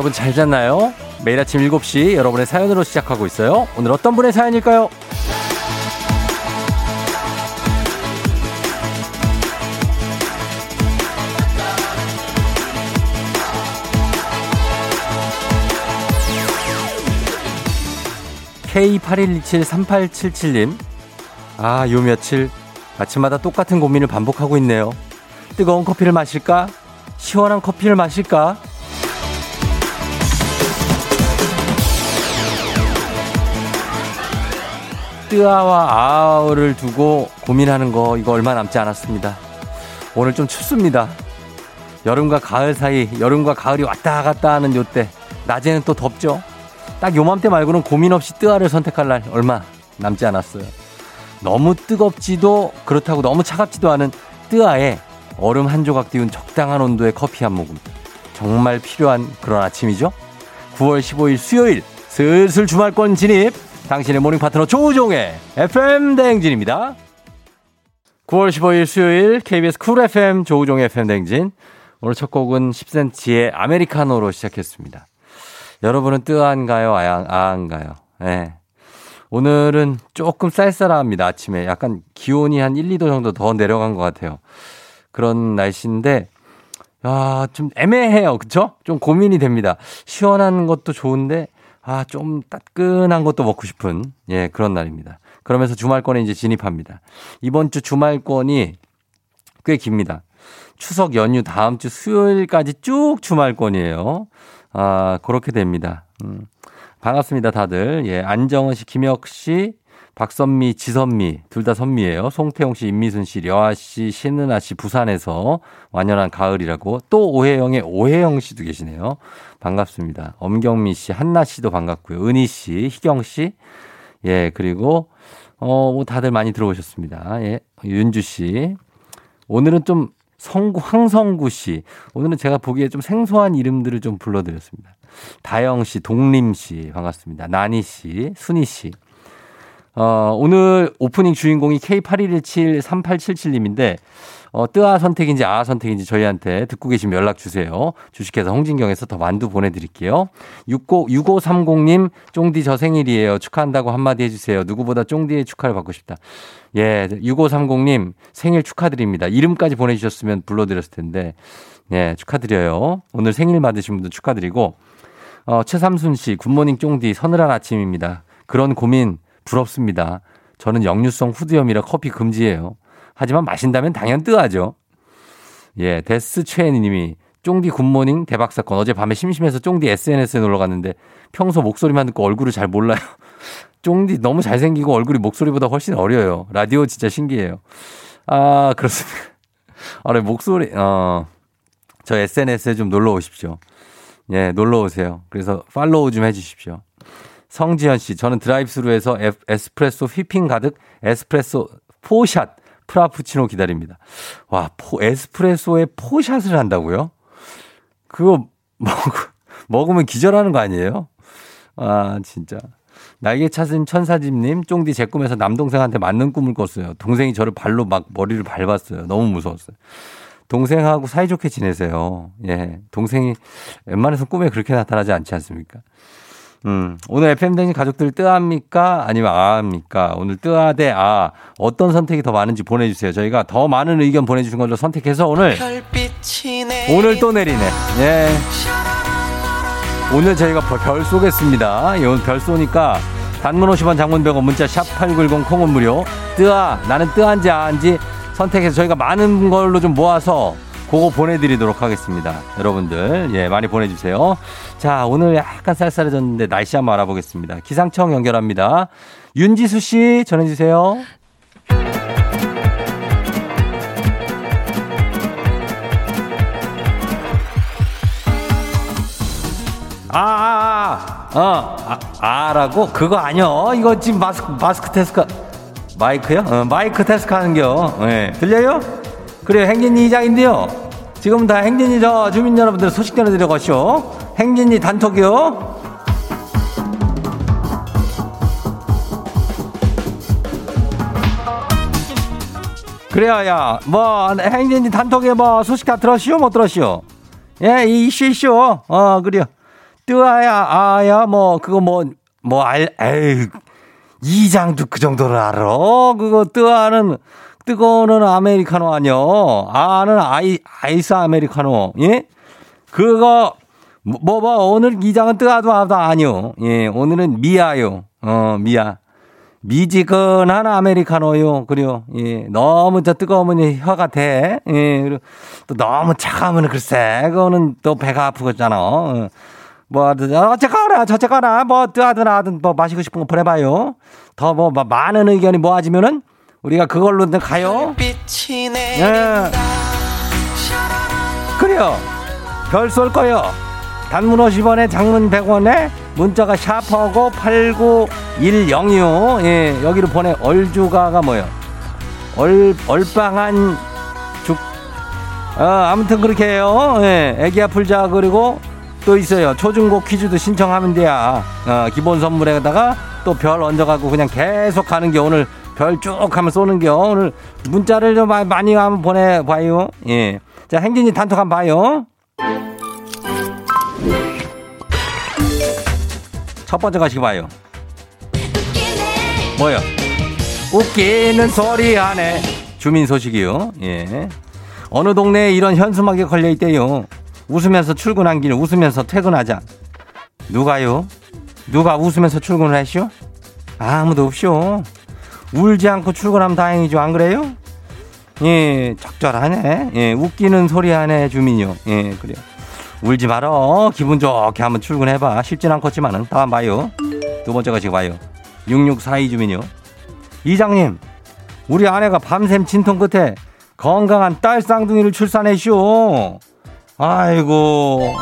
여러분 잘 잤나요? 매일 아침 7시 여러분의 사연으로 시작하고 있어요. 오늘 어떤 분의 사연일까요? K81273877님. 아, 요 며칠 아침마다 똑같은 고민을 반복하고 있네요. 뜨거운 커피를 마실까? 시원한 커피를 마실까? 뜨아와 아우를 두고 고민하는 거 이거 얼마 남지 않았습니다. 오늘 좀 춥습니다. 여름과 가을 사이, 여름과 가을이 왔다 갔다 하는 요때, 낮에는 또 덥죠? 딱 요맘때 말고는 고민 없이 뜨아를 선택할 날 얼마 남지 않았어요. 너무 뜨겁지도 그렇다고 너무 차갑지도 않은 뜨아에 얼음 한 조각 띄운 적당한 온도의 커피 한 모금. 정말 필요한 그런 아침이죠? 9월 15일 수요일 슬슬 주말권 진입. 당신의 morning 파트너 조우종의 FM 대행진입니다. 9월 15일 수요일 KBS Cool FM 조우종의 FM 대행진. 오늘 첫 곡은 10cm의 아메리카노로 시작했습니다. 여러분은 뜨안가요? 아안가요? 예. 네. 오늘은 조금 쌀쌀합니다. 아침에 약간 기온이 한 1, 2도 정도 더 내려간 것 같아요. 그런 날씨인데 아, 좀 애매해요. 그쵸? 좀 고민이 됩니다. 시원한 것도 좋은데 아, 좀 따끈한 것도 먹고 싶은 예, 그런 날입니다. 그러면서 주말권에 이제 진입합니다. 이번 주 주말권이 꽤 깁니다. 추석 연휴 다음 주 수요일까지 쭉 주말권이에요. 아, 그렇게 됩니다. 음. 반갑습니다, 다들. 예, 안정은 씨, 김혁 씨, 박선미, 지선미, 둘 다 선미예요. 송태용 씨, 임미순 씨, 려아 씨, 신은아 씨, 부산에서 완연한 가을이라고. 또 오혜영의 오혜영 씨도 계시네요. 반갑습니다. 엄경미 씨, 한나 씨도 반갑고요. 은희 씨, 희경 씨. 예, 그리고, 어, 뭐 다들 많이 들어오셨습니다. 예, 윤주 씨. 오늘은 좀 성구, 황성구 씨. 오늘은 제가 보기에 좀 생소한 이름들을 좀 불러드렸습니다. 다영 씨, 동림 씨, 반갑습니다. 나니 씨, 순희 씨. 어, 오늘 오프닝 주인공이 K81173877님인데, 어, 뜨아 선택인지 아 선택인지 저희한테 듣고 계시면 연락 주세요. 주식회사 홍진경에서 더 만두 보내드릴게요. 60, 6530님, 쫑디 저 생일이에요. 축하한다고 한마디 해주세요. 누구보다 쫑디의 축하를 받고 싶다. 예, 6530님 생일 축하드립니다. 이름까지 보내주셨으면 불러드렸을 텐데, 예, 축하드려요. 오늘 생일 받으신 분들 축하드리고, 어, 최삼순 씨, good morning 쫑디 서늘한 아침입니다. 그런 고민 부럽습니다. 저는 역류성 후두염이라 커피 금지예요. 하지만 마신다면 당연 뜨아죠. 예, 데스 최애니 님이 쫑디 good morning 대박 사건. 어제 밤에 심심해서 쫑디 SNS에 놀러 갔는데 평소 목소리만 듣고 얼굴을 잘 몰라요. 쫑디 너무 잘생기고 얼굴이 목소리보다 훨씬 어려요. 라디오 진짜 신기해요. 아, 그렇습니다. 아, 네, 목소리, 어, 저 SNS에 좀 놀러 오십시오. 예, 놀러 오세요. 그래서 follow 좀 해주십시오. 성지현 씨, 저는 drive-through에서 에스프레소 whipping 가득 에스프레소 four shot Frappuccino 기다립니다. 와, four, 에스프레소에 four shot을 한다고요? 그거 먹, 먹으면 기절하는 거 아니에요? 아, 진짜. 날개 찾은 천사집님, 쫑디 제 꿈에서 남동생한테 맞는 꿈을 꿨어요. 동생이 저를 발로 막 머리를 밟았어요. 너무 무서웠어요. 동생하고 사이좋게 지내세요. 예. 동생이 웬만해서 꿈에 그렇게 나타나지 않지 않습니까? 음, 오늘 FM댕진 가족들 뜨합니까? 아니면 아합니까? 오늘 뜨아 대 아. 어떤 선택이 더 많은지 보내주세요. 저희가 더 많은 의견 보내주신 걸로 선택해서 오늘, 오늘 또 내리네. 예. 오늘 저희가 별 쏘겠습니다. 예, 오늘 별 쏘니까 단문 50원 장문 100원 문자 샵 8910 콩은 무료. 뜨아. 나는 뜨한지 아한지 선택해서 저희가 많은 걸로 좀 모아서 그거 보내드리도록 하겠습니다. 여러분들, 예, 많이 보내주세요. 자, 오늘 약간 쌀쌀해졌는데 날씨 한번 알아보겠습니다. 기상청 연결합니다. 윤지수 씨, 전해주세요. 아, 아, 아, 어, 아, 아 라고? 그거 아니요. 이거 지금 마스크, 마스크 테스트, 마이크요? 어, 마이크 테스트 하는겨. 예, 들려요? 그래요. 행진이 이장인데요. 지금 다 행진이 저 주민 여러분들 소식 전해드려 가시오. 행진이 단톡이요. 그래야 야, 뭐 행진이 단톡에 뭐 소식 다 들었시오? 못 들었시오? 예, 이슈 이슈. 어, 그래요. 뜨아야, 아야, 뭐, 그거 뭐, 뭐, 알, 에이, 이장도 그 정도는 알아. 그거 뜨아는, 뜨거운 아메리카노 아니요. 아는 아이, 아이스 아메리카노. 예? 그거, 뭐, 뭐, 오늘 이장은 뜨아도 아도 아니요. 예, 오늘은 미아요. 어, 미아. 미지근한 아메리카노요. 그래요. 예. 너무 저 뜨거우면 혀가 돼. 예. 그리고 또 너무 차가우면 글쎄, 그거는 또 배가 아프겠잖아. 어. 뭐, 어쨌거나, 저쨌거나, 뭐, 뜨하든 하든 뭐 마시고 싶은 거 보내봐요. 더 뭐, 많은 의견이 모아지면은 우리가 그걸로 가요. 예. 그래요. 별 쏠 거요. 단문 50원에 장문 100원에 문자가 샤퍼고 89106 예, 여기로 보내 얼주가가 뭐요? 얼 얼빵한 죽 어, 아무튼 그렇게 해요. 예, 애기야 풀자 그리고 또 있어요. 초중고 퀴즈도 신청하면 돼야. 어, 기본 선물에다가 또 별 얹어가고 그냥 계속 가는 게 오늘 별 쭉 하면 쏘는 게 오늘 문자를 좀 많이 한번 보내봐요. 예. 자, 행진이 단톡 한번 봐요. 첫 번째 가시기 봐요. 뭐요? 웃기는 소리 안에 주민 소식이요. 예. 어느 동네에 이런 현수막이 걸려 있대요. 웃으면서 출근한 길 웃으면서 퇴근하자. 누가요? 누가 웃으면서 출근을 하시오? 아무도 없쇼. 울지 않고 출근하면 다행이죠. 안 그래요? 예, 적절하네. 예, 웃기는 소리 안에 주민요. 예, 그래요. 울지 말어. 기분 좋게 한번 출근해봐. 쉽진 않겠지만은. 다음 봐요. 두 번째가 지금 봐요. 6642 주민요. 이장님, 우리 아내가 밤샘 진통 끝에 건강한 딸 쌍둥이를 출산했쇼. 아이고.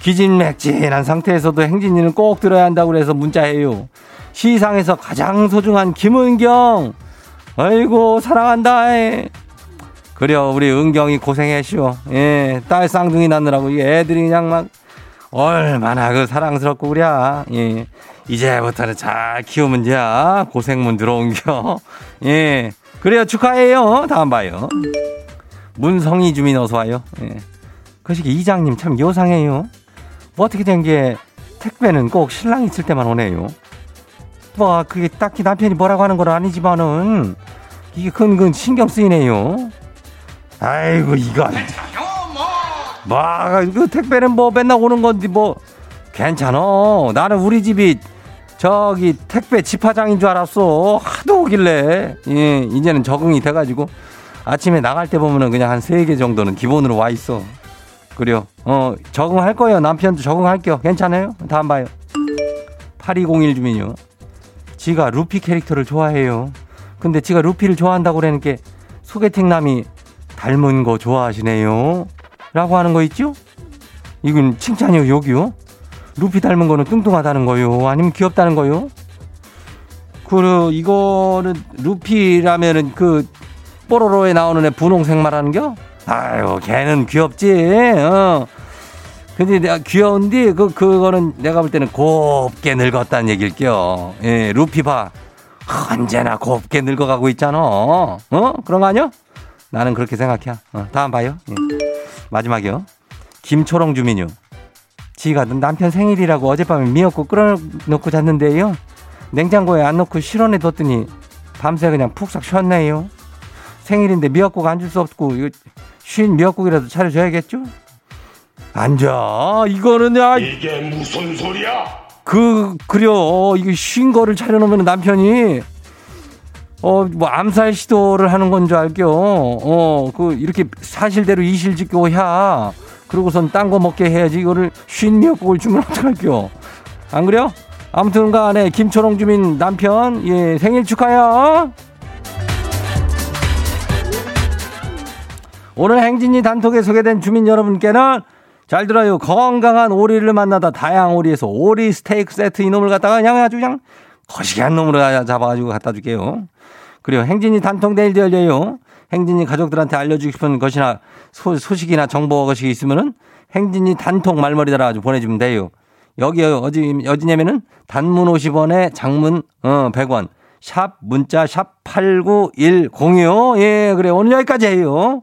기진맥진한 상태에서도 행진이는 꼭 들어야 한다고 그래서 문자해요. 시상에서 가장 소중한 김은경. 아이고, 사랑한다. 그래요. 우리 은경이 고생했쇼. 예, 딸 쌍둥이 낳느라고 애들이 그냥 막 얼마나 그 사랑스럽고 그랴. 예. 이제부터는 잘 키우면 돼. 고생문 들어온겨. 예. 그래요. 축하해요. 다음 봐요. 문성희 주민 어서 와요. 예. 그시기 이장님 참 요상해요. 뭐 어떻게 된 게 택배는 꼭 신랑 있을 때만 오네요. 뭐 그게 딱히 남편이 뭐라고 하는 건 아니지만은 이게 근근 신경 쓰이네요. 아이고 이건 뭐 이거 택배는 뭐 맨날 오는 건지 뭐 괜찮아. 나는 우리 집이 저기 택배 집화장인 줄 알았어. 하도 오길래. 예 이제는 적응이 돼가지고 아침에 나갈 때 보면은 그냥 한 세 개 정도는 기본으로 와 있어. 그래요. 어 적응할 거예요. 남편도 적응할게요. 괜찮아요? 다음 봐요. 8201 주민요 지가 루피 캐릭터를 좋아해요 근데 지가 루피를 좋아한다고 그러는 게 소개팅 남이 닮은 거 좋아하시네요. 라고 하는 거 있죠? 이건 칭찬이요, 욕이요? 루피 닮은 거는 뚱뚱하다는 거요? 아니면 귀엽다는 거요? 그, 이거는 루피라면은 그, 뽀로로에 나오는 애 분홍색 말하는 겨? 아유, 걔는 귀엽지, 어. 근데 내가 귀여운데, 그, 그거는 내가 볼 때는 곱게 늙었다는 얘기일게요. 예, 루피 봐. 언제나 곱게 늙어가고 있잖아. 어? 그런 거 아니야? 나는 그렇게 생각해. 어, 다음 봐요. 예. 마지막이요. 김초롱 주민요. 지가 남편 생일이라고 어젯밤에 미역국 끓여놓고 잤는데요. 냉장고에 안 넣고 실온에 뒀더니 밤새 그냥 푹싹 쉬었네요. 생일인데 미역국 안 줄 수 없고 이거 쉰 미역국이라도 차려줘야겠죠? 앉아. 이거는 야. 이게 무슨 소리야? 그 그려 이거 쉰 거를 차려놓으면 남편이 어, 뭐, 암살 시도를 하는 건 줄 알겨. 어, 그, 이렇게 사실대로 이실 짓고 해. 그러고선 딴 거 먹게 해야지. 이거를 쉰 미역국을 주면 어떡할겨. 안 그래요? 아무튼 간에 김초롱 주민 남편, 예, 생일 축하야. 오늘 행진이 단톡에 소개된 주민 여러분께는 잘 들어요. 건강한 오리를 만나다 다양한 오리에서 오리 스테이크 세트 이놈을 갖다가 그냥 아주 그냥 거시기한 놈으로 잡아가지고 갖다 줄게요. 그리고 행진이 단통 내일도 열려요. 행진이 가족들한테 알려주고 싶은 것이나 소, 식이나 정보 것이 있으면은 행진이 단통 말머리 달아가지고 보내주면 돼요. 여기 어디 어디냐면은 단문 50원에 장문 어 100원. 샵 문자 샵 8910이요. 예, 그래. 오늘 여기까지 해요.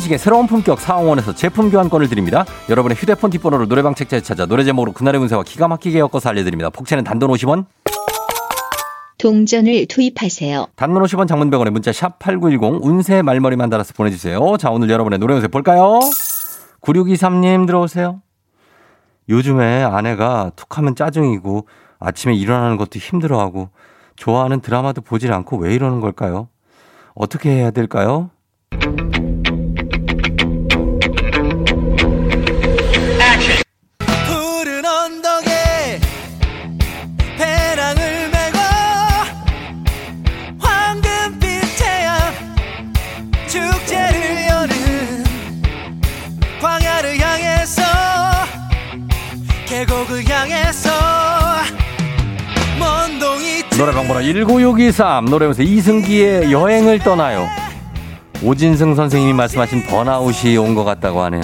한식의 새로운 품격 사홍원에서 제품 교환권을 드립니다. 여러분의 휴대폰 뒷번호를 노래방 책자에 찾아 노래 제목으로 그날의 운세와 기가 막히게 엮어서 알려드립니다. 복채는 단돈 50원, 동전을 투입하세요. 단문 50원 장문병원에 문자 샵 8910 운세 말머리만 달아서 보내주세요. 자, 오늘 여러분의 노래 운세 볼까요? 9623님 들어오세요. 요즘에 아내가 툭 하면 짜증이고 아침에 일어나는 것도 힘들어하고 좋아하는 드라마도 보질 않고 왜 이러는 걸까요? 어떻게 해야 될까요? 19623 노래면서 이승기의 여행을 떠나요. 오진승 선생님이 말씀하신 번아웃이 온 것 같다고 하네요.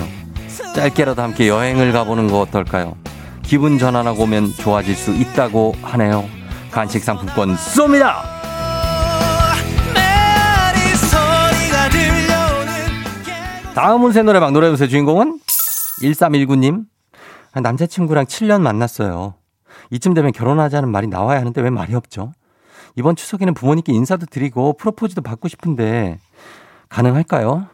짧게라도 함께 여행을 가보는 거 어떨까요? 기분 전환하고 오면 좋아질 수 있다고 하네요. 간식 상품권 쏩니다! 다음 운세 노래방 노래 운세 주인공은 1319님. 남자친구랑 7년 만났어요. 이쯤 되면 결혼하자는 말이 나와야 하는데 왜 말이 없죠? 이번 추석에는 부모님께 인사도 드리고 프로포즈도 받고 싶은데 가능할까요?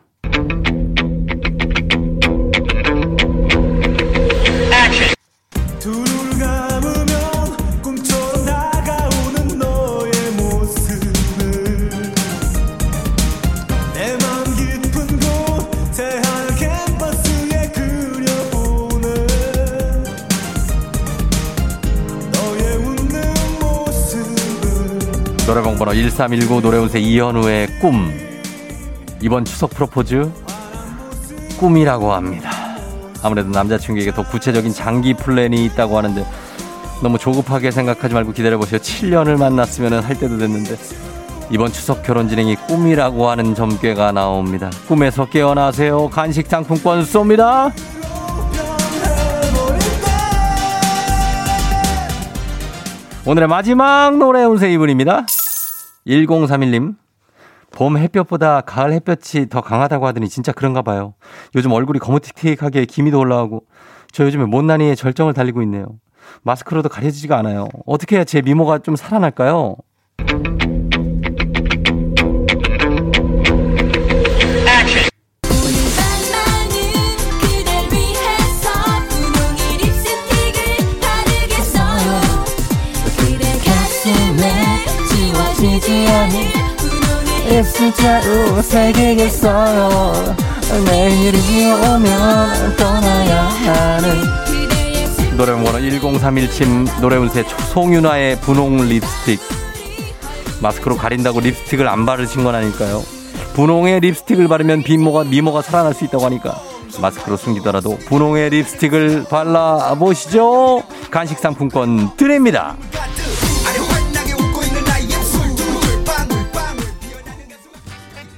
번호 1319 노래운세 이현우의 꿈. 이번 추석 프로포즈 꿈이라고 합니다. 아무래도 남자친구에게 더 구체적인 장기 플랜이 있다고 하는데 너무 조급하게 생각하지 말고 기다려보세요. 7년을 만났으면 할 때도 됐는데 이번 추석 결혼 진행이 꿈이라고 하는 점괘가 나옵니다. 꿈에서 깨어나세요. 간식 상품권 쏩니다. 오늘의 마지막 노래 운세 이분입니다. 1031님. 봄 햇볕보다 가을 햇볕이 더 강하다고 하더니 진짜 그런가 봐요. 요즘 얼굴이 거무튀튀하게 기미도 올라오고 저 요즘에 못난이의 절정을 달리고 있네요. 마스크로도 가려지지가 않아요. 어떻게 해야 제 미모가 좀 살아날까요? 않는 분홍의 X자로 새기겠어요. 내일이 오면 떠나야 하는 그대의 슬픔 노래 번호 1031침 노래 운세 송윤아의 분홍 립스틱 마스크로 가린다고 립스틱을 안 바르신 건 아닐까요? 분홍의 립스틱을 바르면 미모가 미모가 살아날 수 있다고 하니까 마스크로 숨기더라도 분홍의 립스틱을 발라보시죠. 간식 상품권 드립니다.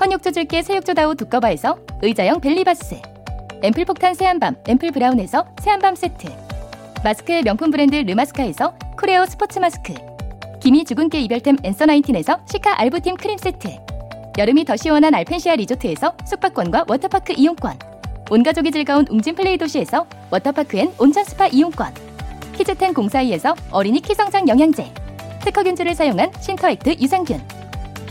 헌육조 줄게 새육조다우 두꺼바에서 의자형 벨리바스, 앰플 폭탄 새한밤 앰플 브라운에서 새한밤 세트, 마스크의 명품 브랜드 르마스카에서 쿠레오 스포츠 마스크, 기미 주근깨 이별템 앤서 나인틴에서 시카 알부팀 크림 세트, 여름이 더 시원한 알펜시아 리조트에서 숙박권과 워터파크 이용권. 온 가족이 즐거운 웅진 플레이 도시에서 워터파크 and 온천 스파 이용권. 키즈텐 공사이에서 어린이 키성장 영양제. 특허균주를 사용한 신터액트 유산균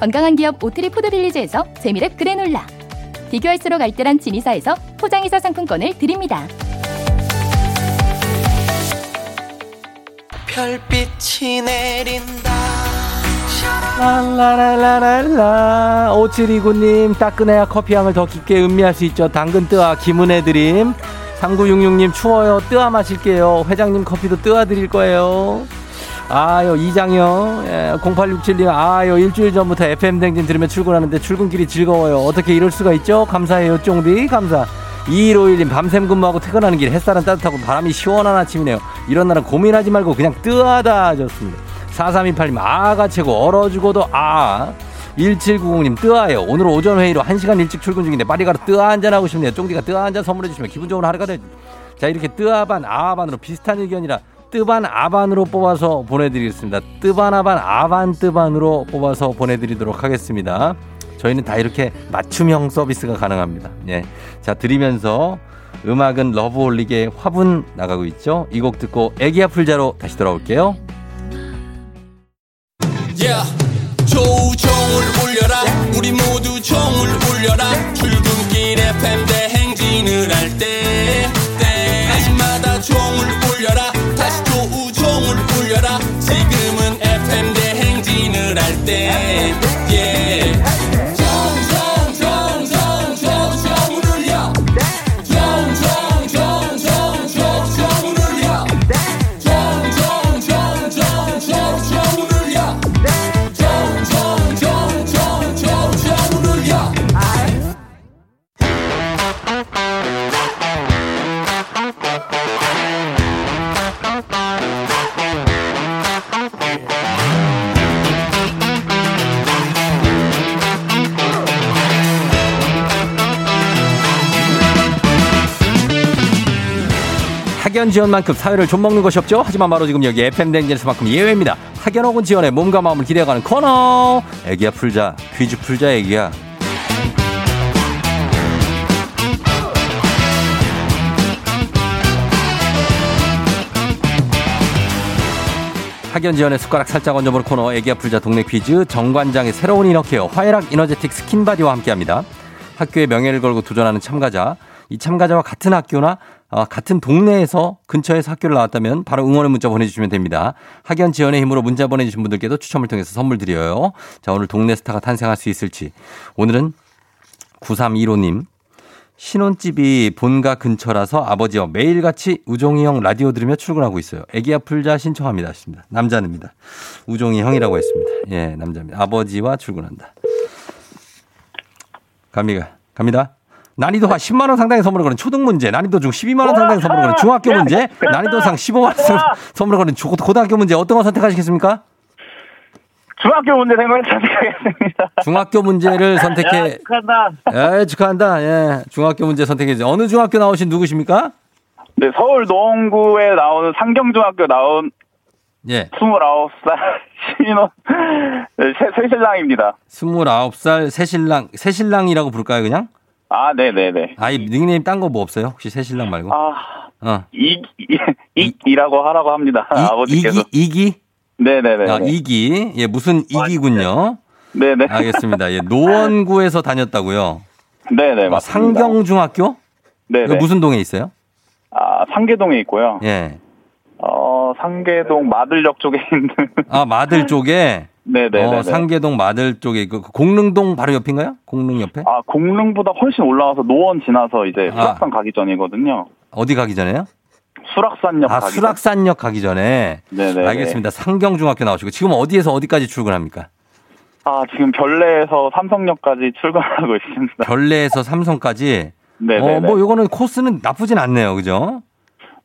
건강한 기업 오트리 푸드빌리지에서 재미랩 그래놀라. 비교할수록 알뜰한 지니사에서 포장이사 상품권을 드립니다. 별빛이 내린다. 랄라랄라랄라. 5729님 따끈해야 커피향을 더 깊게 음미할 수 있죠. 당근 뜨아 김은혜 드림. 3966님 추워요. 뜨아 마실게요. 회장님 커피도 뜨아 드릴 거예요 아유 이장영 예, 0867님 아유 일주일 전부터 FM 댕진 들으며 출근하는데 출근길이 즐거워요. 어떻게 이럴 수가 있죠? 감사해요 쫑디. 감사. 2151님 밤샘 근무하고 퇴근하는 길 햇살은 따뜻하고 바람이 시원한 아침이네요. 이런 날은 고민하지 말고 그냥 뜨아다 하셨습니다. 4328님 아가 최고. 얼어 죽어도 아. 1790님 뜨아요. 오늘 오전 회의로 1시간 일찍 출근 중인데 파리가로 뜨아 한잔 하고 싶네요. 쫑디가 뜨아 한잔 선물해 주시면 기분 좋은 하루가 되죠 자 이렇게 뜨아반 아반으로 비슷한 의견이라 뜨반 아반으로 뽑아서 보내드리겠습니다. 뜨반 아반 아반 뜨반으로 뽑아서 보내드리도록 하겠습니다. 저희는 다 이렇게 맞춤형 서비스가 가능합니다. 예. 자 드리면서 음악은 러브홀릭의 화분 나가고 있죠? 이 곡 듣고 애기야 풀자로 다시 돌아올게요. Yeah. 조우종을 울려라. 우리 모두 종을 대행 학연 지연만큼 사회를 좀 먹는 것이 없죠. 하지만 바로 지금 여기 FM 댕진에서만큼 예외입니다. 학연 혹은 지연의 몸과 마음을 기대어가는 코너. 애기야 풀자 퀴즈 풀자 애기야. 학연 지연의 숟가락 살짝 얹어보는 코너 애기야 풀자 동네 퀴즈 정관장의 새로운 inner care 화애락 이너제틱 스킨바디와 함께합니다. 학교의 명예를 걸고 도전하는 참가자 이 참가자와 같은 학교나 어, 같은 동네에서 근처에서 학교를 나왔다면 바로 응원의 문자 보내주시면 됩니다. 학연 지원의 힘으로 문자 보내주신 분들께도 추첨을 통해서 선물 드려요. 자 오늘 동네 스타가 탄생할 수 있을지 오늘은 9315님 신혼집이 본가 근처라서 아버지와 매일같이 우종이 형 라디오 들으며 출근하고 있어요. 애기야 풀자 신청합니다. 하십니다. 남자입니다. 우종이 형이라고 했습니다. 예, 남자입니다. 아버지와 출근한다. 갑니다. 갑니다. 난이도 하 10만 원 상당의 선물을 거는 초등 문제, 난이도 중 12만 원 상당의 선물을 거는 중학교 문제, 난이도 상 15만 원 상- 선물을 거는 조- 고등학교 문제 어떤 거 선택하시겠습니까? 중학교 문제 생각을 선택하겠습니다. 중학교 문제를 선택해 축하한다. 예, 축하한다. 예. 중학교 문제 선택해 주세요. 어느 중학교 나오신 누구십니까? 네, 서울 노원구에 나오는 상경중학교 나온 예. 29살 신혼 네, 새, 새신랑입니다. 29살 새신랑, 새신랑이라고 부를까요, 그냥? 아, 네네네. 아, 이 닉네임 딴 거 뭐 없어요? 혹시 새신랑 말고? 아, 어. 이, 이, 이, 이라고 하라고 합니다. 이, 아버지께서. 이기, 이기? 네네네. 아, 이기. 예, 무슨 이기군요. 네네. 알겠습니다. 예, 노원구에서 다녔다고요. 네네, 아, 맞습니다. 상경중학교? 네네. 이거 무슨 동에 있어요? 아, 상계동에 있고요. 예. 어, 상계동 마들역 쪽에 있는. 아, 마들 쪽에? 네네네. 어, 상계동 마들 쪽에, 그, 그 공릉동 바로 옆인가요? 공릉 옆에? 아, 공릉보다 훨씬 올라와서 노원 지나서 이제 아. 수락산 가기 전이거든요. 어디 가기 전에요? 수락산역 아, 가기 수락산역 가기 전에. 네네. 알겠습니다. 상경중학교 나오시고 지금 어디에서 어디까지 출근합니까? 아 지금 별내에서 삼성역까지 출근하고 있습니다. 별내에서 삼성까지. 네네. 어, 뭐 요거는 코스는 나쁘진 않네요. 그죠?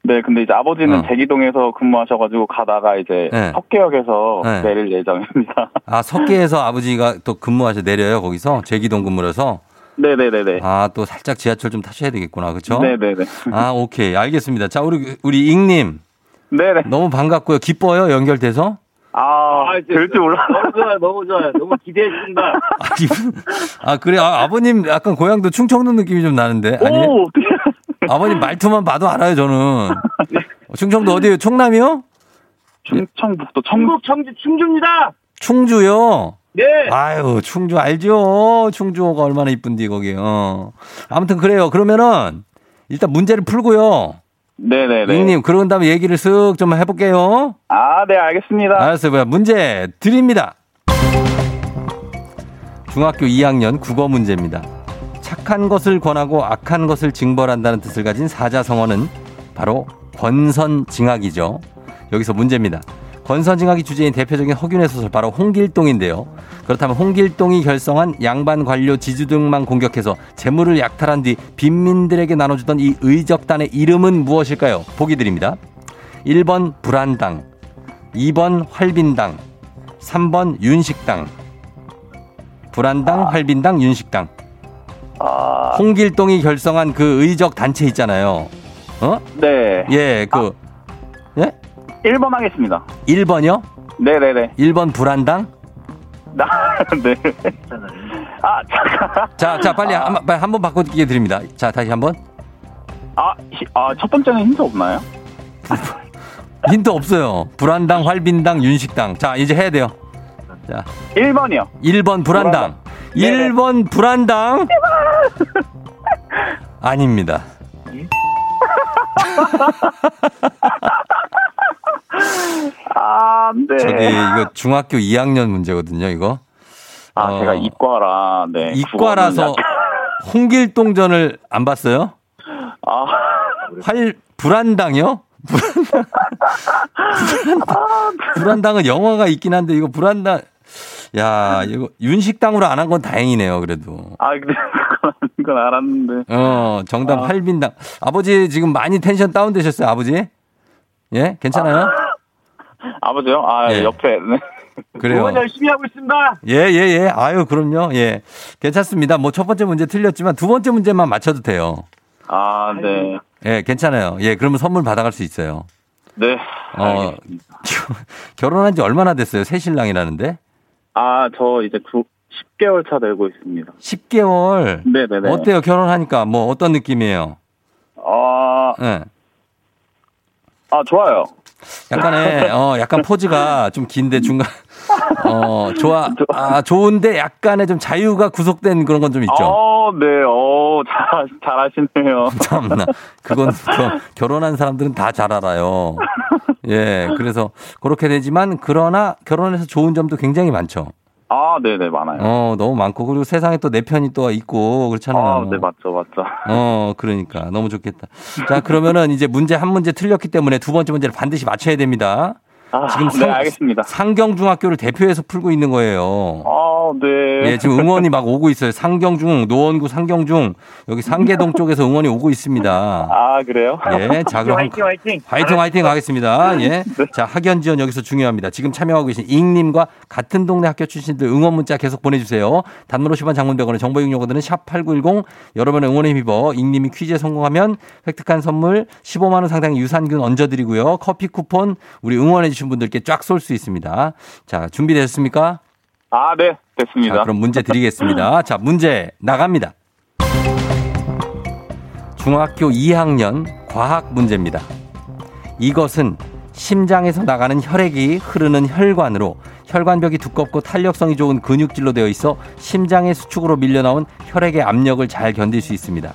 네, 근데 이제 아버지는 어. 제기동에서 근무하셔가지고 가다가 이제 네. 석계역에서 네. 내릴 예정입니다. 아, 석계에서 아버지가 또 근무하셔 내려요. 거기서 제기동 근무라서. 네네네네. 아, 또 살짝 지하철 좀 타셔야 되겠구나. 그렇죠? 네네네. 아, 오케이. 알겠습니다. 자, 우리 우리 잉님 네네. 너무 반갑고요. 기뻐요. 연결돼서. 아, 될지 몰라. 너무 좋아요, 너무 좋아요. 너무 기대해 주신다. 아, 기분- 아, 그래. 아, 아버님 약간 고향도 충청도 느낌이 좀 나는데. 아니, 오, 어떻게. 아버님 말투만 봐도 알아요, 저는. 충청도 어디에요? 충남이요? 충청북도 청, 중국 청주 충주입니다. 충주요? 네. 아유, 충주 알죠? 충주가 얼마나 이쁜디, 거기. 어. 아무튼 그래요. 그러면은 일단 문제를 풀고요. 네네네. 잉님, 그런 다음에 얘기를 쓱 좀 해볼게요. 아, 네, 알겠습니다. 알았어요. 뭐야. 문제 드립니다. 중학교 2학년 국어 문제입니다. 착한 것을 권하고 악한 것을 징벌한다는 뜻을 가진 사자성어는 바로 권선징악이죠. 여기서 문제입니다. 권선징악이 주제인 대표적인 허균의 소설 바로 홍길동인데요. 그렇다면 홍길동이 결성한 양반 관료 지주 등만 공격해서 재물을 약탈한 뒤 빈민들에게 나눠주던 이 의적단의 이름은 무엇일까요? 보기 드립니다. 1번 불안당, 2번 활빈당, 3번 윤식당. 불안당, 활빈당, 윤식당. 아, 홍길동이 결성한 그 의적 단체 있잖아요. 어? 네. 예, 그, 예? 1번 하겠습니다. 1번이요? 네네네. 1번 불안당? 나, 네. 아, 잠깐. 자, 자, 빨리 한, 빨리 한번 바꿔기게 드립니다. 자, 다시 한 번. 아, 히- 아, 첫 번째는 힌트 없나요? 힌트 없어요. 불안당, 활빈당, 윤식당. 자, 이제 해야 돼요. 자, 1번이요. 1번 불안당. 네네. 1번 불안당. 아닙니다. 아, 네. 저기 이거 중학교 2학년 문제거든요, 이거. 아, 어, 제가 이과라, 네. 이과라서 홍길동전을 안 봤어요? 아, 활 불안당이요? 불안당. 불안당은 영화가 있긴 한데 이거 불안당. 야, 이거 윤식당으로 안 한 건 다행이네요, 그래도. 아, 근데 그건 알았는데. 어, 정답 아. 활빈당. 아버지 지금 많이 텐션 다운 되셨어요, 아버지? 예? 괜찮아요? 아 버지요? 아, 예. 옆에. 네. 그래요. 응원 열심히 하고 있습니다. 예, 예, 예. 아유, 그럼요. 예. 괜찮습니다. 뭐 첫 번째 문제 틀렸지만 두 번째 문제만 맞춰도 돼요. 아, 네. 예, 괜찮아요. 예, 그러면 선물 받아갈 수 있어요. 네. 어. 결혼한 지 얼마나 됐어요? 새 신랑이라는데? 아, 저 이제 구, 10개월 차 되고 있습니다. 10개월. 네네네. 어때요? 결혼하니까 뭐 어떤 느낌이에요? 아, 예. 아, 좋아요. 약간의 어 약간 포즈가 좀 긴데 중간 어 좋아 아 좋은데 약간의 좀 자유가 구속된 그런 건 좀 있죠. 어, 네, 어, 잘, 잘 하시네요. 참나 그건 그 결혼한 사람들은 다 잘 알아요. 예, 그래서 그렇게 되지만 그러나 결혼해서 좋은 점도 굉장히 많죠. 아, 네네, 많아요. 어 너무 많고 그리고 세상에 또 내 편이 또 있고 그렇잖아요. 아, 네, 맞죠, 맞죠. 어, 그러니까 너무 좋겠다. 자, 그러면은 이제 문제 한 문제 틀렸기 때문에 두 번째 문제를 반드시 맞춰야 됩니다. 아, 지금 네, 상- 알겠습니다. 상경중학교를 대표해서 풀고 있는 거예요. 아, 네. 예, 지금 응원이 막 오고 있어요. 상경중, 노원구 상경중, 여기 상계동 쪽에서 응원이 오고 있습니다. 아, 그래요? 예, 자, 그럼 한- 화이팅, 화이팅. 화이팅, 화이팅 하겠습니다. 예. 네. 자, 학연 지원 여기서 중요합니다. 지금 참여하고 계신 잉님과 같은 동네 학교 출신들 응원 문자 계속 보내주세요. 단문 50원 장문병원의 정보 이용료들은 샵8910 여러분의 응원에 힘입어 잉님이 퀴즈에 성공하면 획득한 선물 15만원 상당의 유산균 얹어드리고요. 커피 쿠폰 우리 응원해주 신 분들께 쫙 쏠 수 있습니다. 자, 준비되셨습니까? 아, 네, 됐습니다. 자, 그럼 문제 드리겠습니다. 자, 문제 나갑니다. 중학교 2학년 과학 문제입니다. 이것은 심장에서 나가는 혈액이 흐르는 혈관으로 혈관벽이 두껍고 탄력성이 좋은 근육질로 되어 있어 심장의 수축으로 밀려나온 혈액의 압력을 잘 견딜 수 있습니다.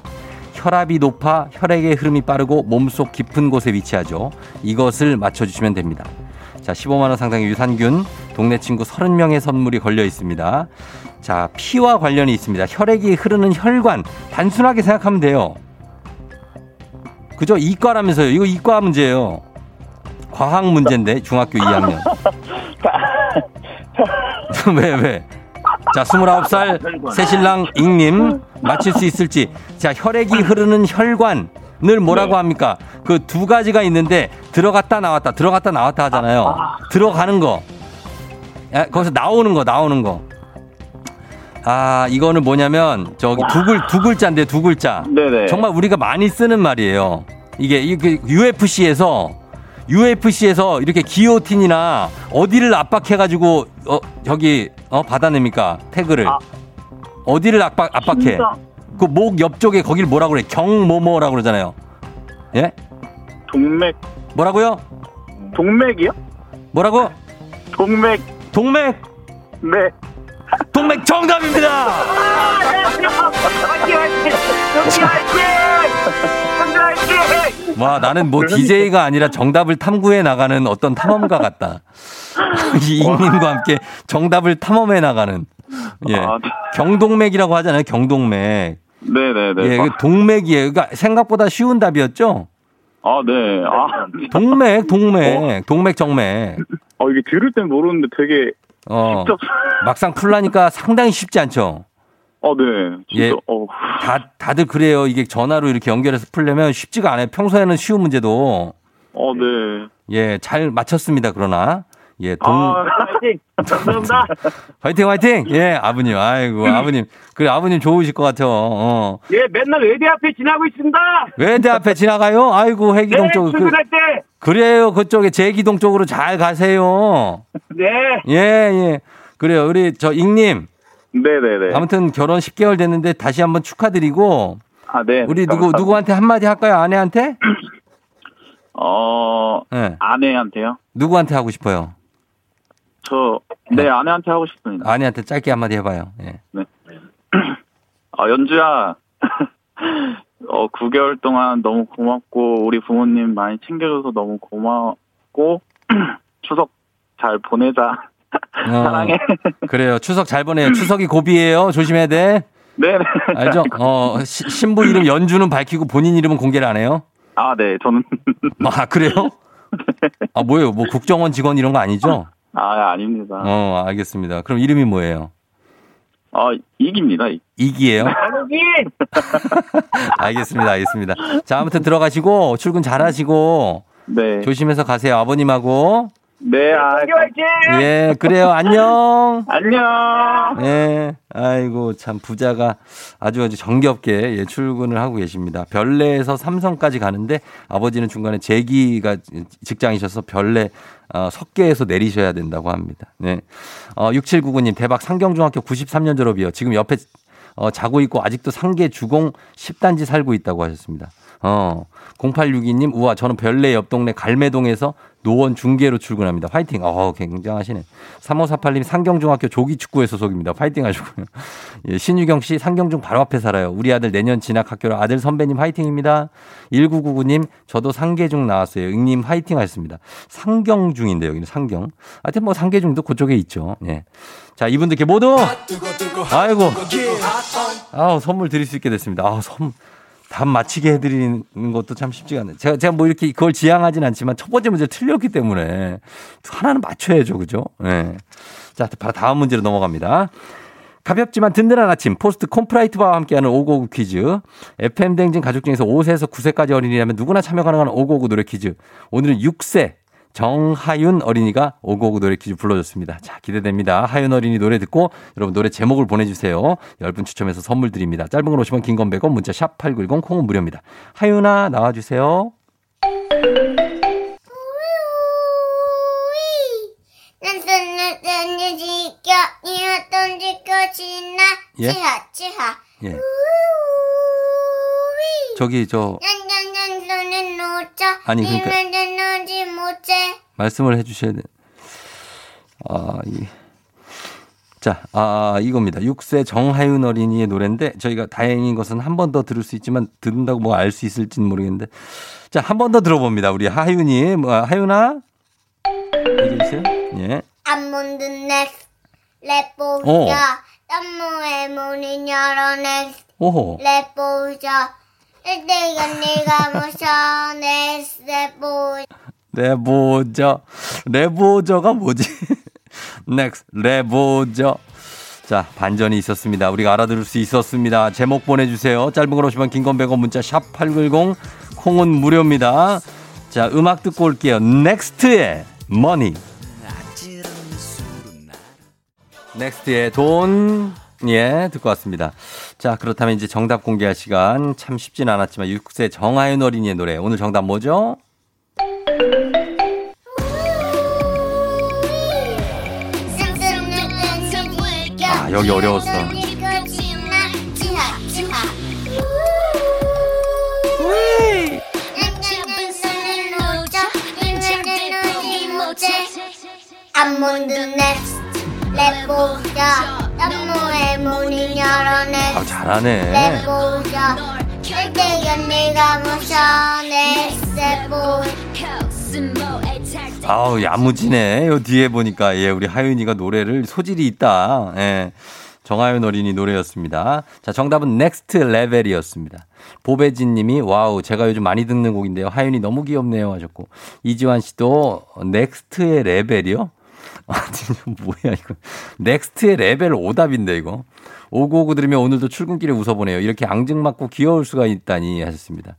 혈압이 높아 혈액의 흐름이 빠르고 몸속 깊은 곳에 위치하죠. 이것을 맞춰주시면 됩니다. 자, 15만원 상당의 유산균, 동네 친구 30명의 선물이 걸려 있습니다. 자, 피와 관련이 있습니다. 혈액이 흐르는 혈관, 단순하게 생각하면 돼요. 그죠? 이과라면서요. 이거 이과 문제예요. 과학 문제인데 중학교 2학년. 왜 왜? 자, 29살 새신랑 잉님 맞힐 수 있을지. 자, 혈액이 흐르는 혈관 을 뭐라고 합니까? 그 두 가지가 있는데 들어갔다 나왔다 들어갔다 나왔다 하잖아요. 들어가는 거. 야, 거기서 나오는 거 나오는 거. 아, 이거는 뭐냐면 저기 두 글 두 글자인데 두 글자. 네네. 정말 우리가 많이 쓰는 말이에요. 이게 이게 UFC에서 UFC에서 이렇게 기요틴이나 어디를 압박해가지고 어 저기 어 받아냅니까 태그를 아. 어디를 압박 압박해 진짜. 그 목 옆쪽에 거길 뭐라고 그래 경모모라고 그러잖아요. 예 동맥, 뭐라고요? 동맥이요? 뭐라고? 동맥, 동맥 네. 동맥 정답입니다. 와 나는 뭐 DJ가 아니라 정답을 탐구해 나가는 어떤 탐험가 같다. 이 잉님과 함께 정답을 탐험해 나가는 예 아, 네. 경동맥이라고 하잖아요 경동맥 네네네. 예그 동맥이에요 그러니까 생각보다 쉬운 답이었죠 아, 네. 아, 동맥 동맥 동맥 정맥 어, 이게 들을 땐 모르는데 되게 어. 막상 풀라니까 상당히 쉽지 않죠 어, 네. 진짜, 예. 어. 다 다들 그래요 이게 전화로 이렇게 연결해서 풀려면 쉽지가 않아요 평소에는 쉬운 문제도 어, 네. 예 잘 맞췄습니다 그러나 예 동 아, 화이팅! 감사합니다. 화이팅 화이팅 예 아버님 아이고 아버님 그래 아버님 좋으실 것 같아요 어 예, 맨날 외대 앞에 지나고 있습니다. 외대 앞에 지나가요 아이고 해기동 네, 쪽 그, 출근할 때. 그래요 그쪽에 제기동 쪽으로 잘 가세요 네. 예 예 그래요 우리 저 잉님 네네네. 아무튼 결혼 10개월 됐는데 다시 한번 축하드리고 아, 네. 우리 누구 감사합니다. 누구한테 한마디 할까요 아내한테 어, 예 아내한테요? 누구한테 하고 싶어요 저, 네, 아내한테 하고 싶습니다. 아내한테 짧게 한마디 해봐요. 예. 아, 연주야. 어, 9개월 동안 너무 고맙고, 우리 부모님 많이 챙겨줘서 너무 고맙고, 추석 잘 보내자. 어, 사랑해. 그래요. 추석 잘 보내요. 추석이 고비예요. 조심해야 돼. 네네. 알죠? 어 시- 신부 이름 연주는 밝히고 본인 이름은 공개를 안 해요? 아, 네, 저는. 아 그래요? 아 뭐예요? 뭐 국정원 직원 이런 거 아니죠 아, 아닙니다. 어 알겠습니다 그럼 이름이 뭐예요 어, 이깁니다. 이- 이기예요 한국인! 알겠습니다 알겠습니다 자 아무튼 들어가시고 출근 잘 하시고 네. 조심해서 가세요 아버님하고 네, 아, 화이팅, 화이팅! 예 그래요 안녕 안녕. 예 아이고 참 부자가 아주 아주 정겹게 예, 출근을 하고 계십니다 별내에서 삼성까지 가는데 아버지는 중간에 제기가 직장이셔서 별내 어, 석계에서 내리셔야 된다고 합니다. 네. 어, 6799님 대박. 상경중학교 93년 졸업이요. 지금 옆에 어, 자고 있고 아직도 상계 주공 10단지 살고 있다고 하셨습니다. 어, 0862님, 우와, 저는 별내 옆 동네 갈매동에서 노원 중계로 출근합니다. 화이팅. 어, 굉장하시네. 3548님, 상경중학교 조기축구회 소속입니다. 화이팅 하시고요. 예, 신유경 씨, 상경중 바로 앞에 살아요. 우리 아들 내년 진학 학교로 아들 선배님 화이팅입니다. 1999님, 저도 상계중 나왔어요. 응님 화이팅 하셨습니다. 상경중인데, 여기는 상경. 하여튼 뭐 상계중도 그쪽에 있죠. 예. 자, 이분들께 모두, 아이고, 아우, 선물 드릴 수 있게 됐습니다. 아우, 선, 답 맞히게 해드리는 것도 참 쉽지가 않네. 제가, 제가 뭐 이렇게 그걸 지향하진 않지만 첫 번째 문제 틀렸기 때문에 하나는 맞춰야죠. 그죠? 예. 자, 바로 다음 문제로 넘어갑니다. 가볍지만 든든한 아침 포스트 콘푸라이트와 함께하는 오구오구 퀴즈 FM 댕진 가족 중에서 5세에서 9세까지 어린이라면 누구나 참여 가능한 오구오구 노래 퀴즈 오늘은 6세 정하윤 어린이가 오구오구 노래 퀴즈 불러줬습니다. 자 기대됩니다. 하윤 어린이 노래 듣고 여러분 노래 제목을 보내주세요. 10분 추첨해서 선물 드립니다. 짧은 건 50원 긴 건 100원 문자 샵 8910 콩은 무료입니다. 하윤아 나와주세요. 예? 예. 저기 저 손은 놓자 아니, 그러니까- 못해 말씀을 해주셔야 돼. 아, 이. 자, 아, 이겁니다. 6세 정하윤 어린이의 노래인데 저희가 다행인 것은 한 번 더 들을 수 있지만 듣는다고 뭐 알 수 있을지는 모르겠는데 자, 한 번 더 들어봅니다. 우리 하윤이, 뭐, 하윤아? 얘기해주세요. 예. 안문든 넥스 어. 레포자 땀무의 문을 열어넥스 오호. 레포자 내가 내가 무서 내 세보 레보저. 레보저가 뭐지? 넥스, 레보저. 자, 반전이 있었습니다. 우리가 알아들을 수 있었습니다. 제목 보내주세요. 짧은 걸 오시면 긴건 100원 문자 샵 8910 콩은 무료입니다. 자, 음악 듣고 올게요. 넥스트의 Money. 넥스트의 돈. 예, 듣고 왔습니다. 자, 그렇다면 이제 정답 공개할 시간 참 쉽진 않았지만 6세 정하윤 어린이의 노래. 오늘 정답 뭐죠? 아, 여기 어려웠어. I'm on the next 나무의 문을 열어내 아, 잘하네. 레보자 내가 내가 무서 next 레보 아우, 야무지네. 요 뒤에 보니까, 예, 우리 하윤이가 노래를 소질이 있다. 예. 정하윤 어린이 노래였습니다. 자, 정답은 Next Level이었습니다. 보배진 님이, 와우, 제가 요즘 많이 듣는 곡인데요. 하윤이 너무 귀엽네요. 하셨고. 이지환 씨도, 넥스트의 레벨이요? 아, 진짜 뭐야, 이거. 넥스트의 레벨 오답인데, 이거. 오구오구 들으면 오늘도 출근길에 웃어보네요. 이렇게 앙증맞고 귀여울 수가 있다니 하셨습니다.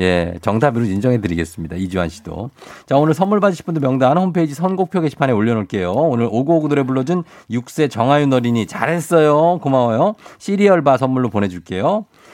예, 정답으로 인정해 드리겠습니다. 이주환 씨도. 자, 오늘 선물 받으실 분들 명단 홈페이지 선곡표 게시판에 올려놓을게요. 오늘 오구오구 노래 불러준 6세 정하윤 어린이 잘했어요. 고마워요. 시리얼바 선물로 보내줄게요.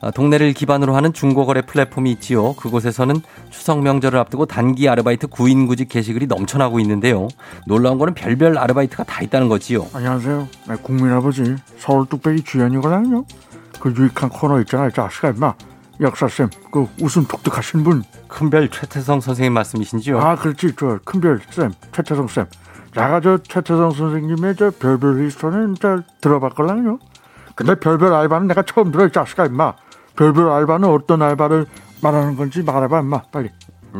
아, 동네를 기반으로 하는 중고거래 플랫폼이 있지요. 그곳에서는 추석 명절을 앞두고 단기 아르바이트 구인구직 게시글이 넘쳐나고 있는데요. 놀라운 거는 별별 아르바이트가 다 있다는 거지요. 안녕하세요. 네, 국민 아버지 서울 뚝배기 주연이거든요. 그 유익한 코너 있잖아, 이 자식아 임마. 역사쌤, 그 웃음 독특하신 분. 큰별 최태성 선생님 말씀이신지요? 아, 그렇지. 저 큰별 쌤, 최태성 쌤. 내가 저 최태성 선생님의 저 별별 히스토리는 잘 들어봤걸랑요. 근데 별별 알바는 내가 처음 들어, 이 자식아 임마. 별별 알바는 어떤 알바를 말하는 건지 말해봐 임마, 빨리.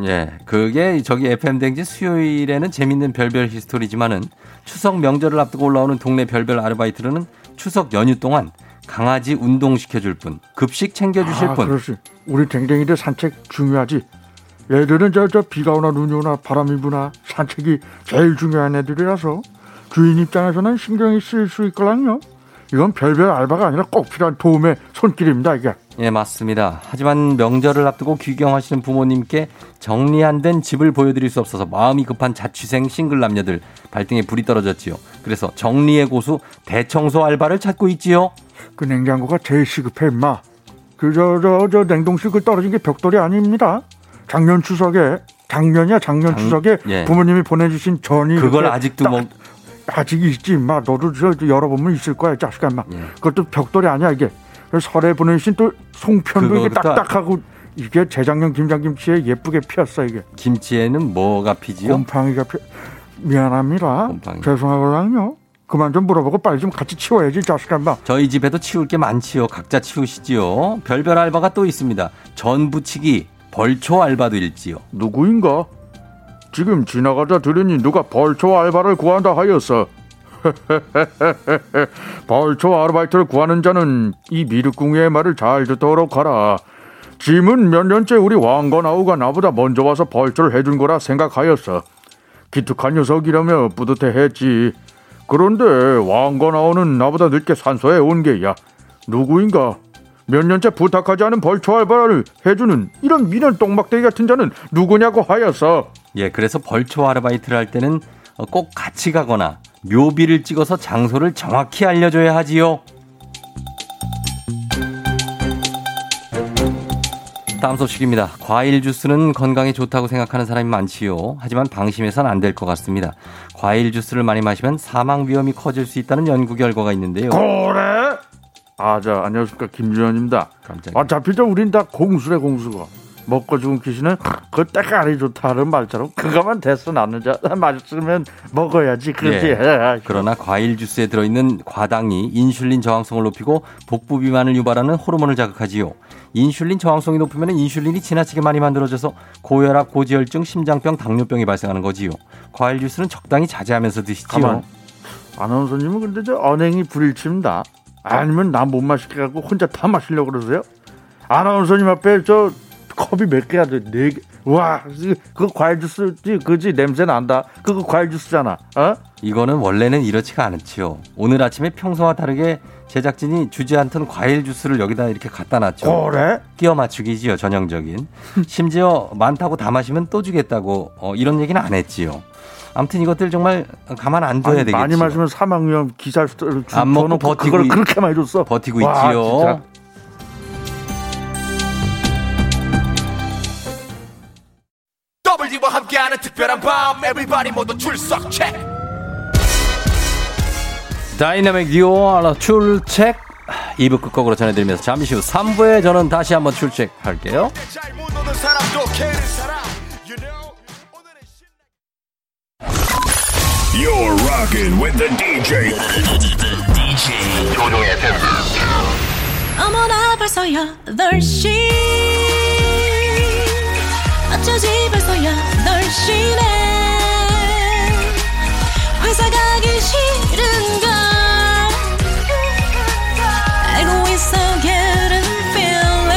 예, 그게 저기 FM 댕지 수요일에는 재밌는 별별 히스토리지만은 추석 명절을 앞두고 올라오는 동네 별별 아르바이트로는 추석 연휴 동안 강아지 운동시켜줄 분, 급식 챙겨주실 아, 분, 그렇지. 우리 댕댕이들 산책 중요하지. 얘들은 저, 저 비가 오나 눈이 오나 바람이 부나 산책이 제일 중요한 애들이라서 주인 입장에서는 신경이 쓰일 수 있걸랑요. 이건 별별 알바가 아니라 꼭 필요한 도움의 손길입니다, 이게. 예, 맞습니다. 하지만 명절을 앞두고 귀경하시는 부모님께 정리 안 된 집을 보여드릴 수 없어서 마음이 급한 자취생 싱글 남녀들 발등에 불이 떨어졌지요. 그래서 정리의 고수 대청소 알바를 찾고 있지요. 그 냉장고가 제일 시급해, 임마. 그, 저, 저, 저 냉동실 그 떨어진 게 벽돌이 아닙니다. 작년 추석에, 작년이야, 작년 장- 추석에 예. 부모님이 보내주신 전이. 그걸 아직도 딱- 뭐 아직 있지, 임마. 너도 저, 저 열어보면 있을 거야, 이 자식아, 임마. 예. 그것도 벽돌이 아니야, 이게. 설에 보내주신 또 송편도 이게 딱딱하고, 이게 재작년 김장김치에 예쁘게 피었어, 이게. 김치에는 뭐가 피지요? 곰팡이가 피... 미안합니다. 곰팡이. 죄송하고랑요. 그만 좀 물어보고 빨리 좀 같이 치워야지, 임마. 저희 집에도 치울 게 많지요. 각자 치우시지요. 별별 알바가 또 있습니다. 전 부치기, 벌초 알바도 있지요. 누구인가? 지금 지나가다 들으니 누가 벌초 알바를 구한다 하였어. 벌초 아르바이트를 구하는 자는 이 미륵궁의 말을 잘 듣도록 하라. 짐은 몇 년째 우리 왕건아우가 나보다 먼저 와서 벌초를 해준 거라 생각하였어. 기특한 녀석이라며 뿌듯해했지. 그런데 왕건아우는 나보다 늦게 산소에 온 게야. 누구인가? 몇 년째 부탁하지 않은 벌초 알바를 해주는 이런 미련 똥막대기 같은 자는 누구냐고 하였어. 예, 그래서 벌초 아르바이트를 할 때는 어, 꼭 같이 가거나 묘비를 찍어서 장소를 정확히 알려줘야 하지요. 다음 소식입니다. 과일 주스는 건강에 좋다고 생각하는 사람이 많지요. 하지만 방심해선 안 될 것 같습니다. 과일 주스를 많이 마시면 사망 위험이 커질 수 있다는 연구 결과가 있는데요. 그래? 아, 저 안녕하십니까 김주현입니다. 깜짝이야. 어차피 저 우린 다 공수래 공수가 먹고 죽은 귀신은 그 때깔이 좋다는 말처럼 그거만 됐어 나는 자 맛있으면 먹어야지 그렇지. 예. 그러나 과일 주스에 들어있는 과당이 인슐린 저항성을 높이고 복부 비만을 유발하는 호르몬을 자극하지요. 인슐린 저항성이 높으면 인슐린이 지나치게 많이 만들어져서 고혈압, 고지혈증, 심장병, 당뇨병이 발생하는 거지요. 과일 주스는 적당히 자제하면서 드시지요. 가만. 아나운서님은 근데 저 언행이 불일치입니다. 아니면 나 못 마시게 갖고 혼자 다 마시려고 그러세요? 아나운서님 앞에 저 컵이 몇 개야 돼? 네 개. 와, 그거 과일 주스지, 그지? 냄새 난다. 그거 과일 주스잖아. 어? 이거는 원래는 이렇지가 않지요. 오늘 아침에 평소와 다르게 제작진이 주지 않던 과일 주스를 여기다 이렇게 갖다 놨죠. 그래? 끼워 맞추기지요, 전형적인. 심지어 많다고 다 마시면 또 주겠다고 어, 이런 얘기는 안 했지요. 아무튼 이것들 정말 가만 안 둬야 되겠죠. 많이 마시면 사망 위험 기사를 주- 안 먹고 버티고 그걸 있- 그렇게 많이 줬어. 버티고 와, 있지요. 진짜. 함께하는 특별한 밤 Everybody 모두 출석 체크 다이나믹 듀오 출첵 2부 끝곡으로 전해드리면서 잠시 후 3부에 저는 다시 한번 출첵할게요. You're rocking with the DJ. DJ 조종의 어머나 벌써 8시 어쩌지 벌써 8시네 회사 가기 싫은 걸 알고 있어 getting feeling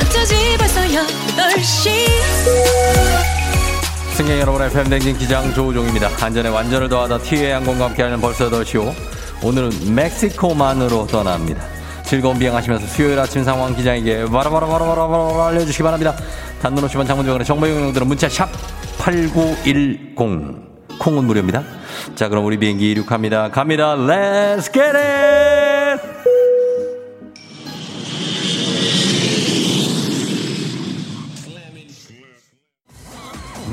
어쩌지 벌써 8시 승객 여러분의 팬댕진 기장 조우종입니다. 안전에 완전을 더하다 티웨이 항공과 함께하는 벌써 더 쇼. 오늘은 멕시코만으로 떠납니다. 즐거운 비행하시면서 수요일 아침 상황 기장에게 바라바라바라바라바라 알려주시기 바랍니다. 단문 50원 장문병원의 정보 용용들은 문자 샵 8910 콩은 무료입니다. 자 그럼 우리 비행기 이륙합니다. 갑니다. Let's get it!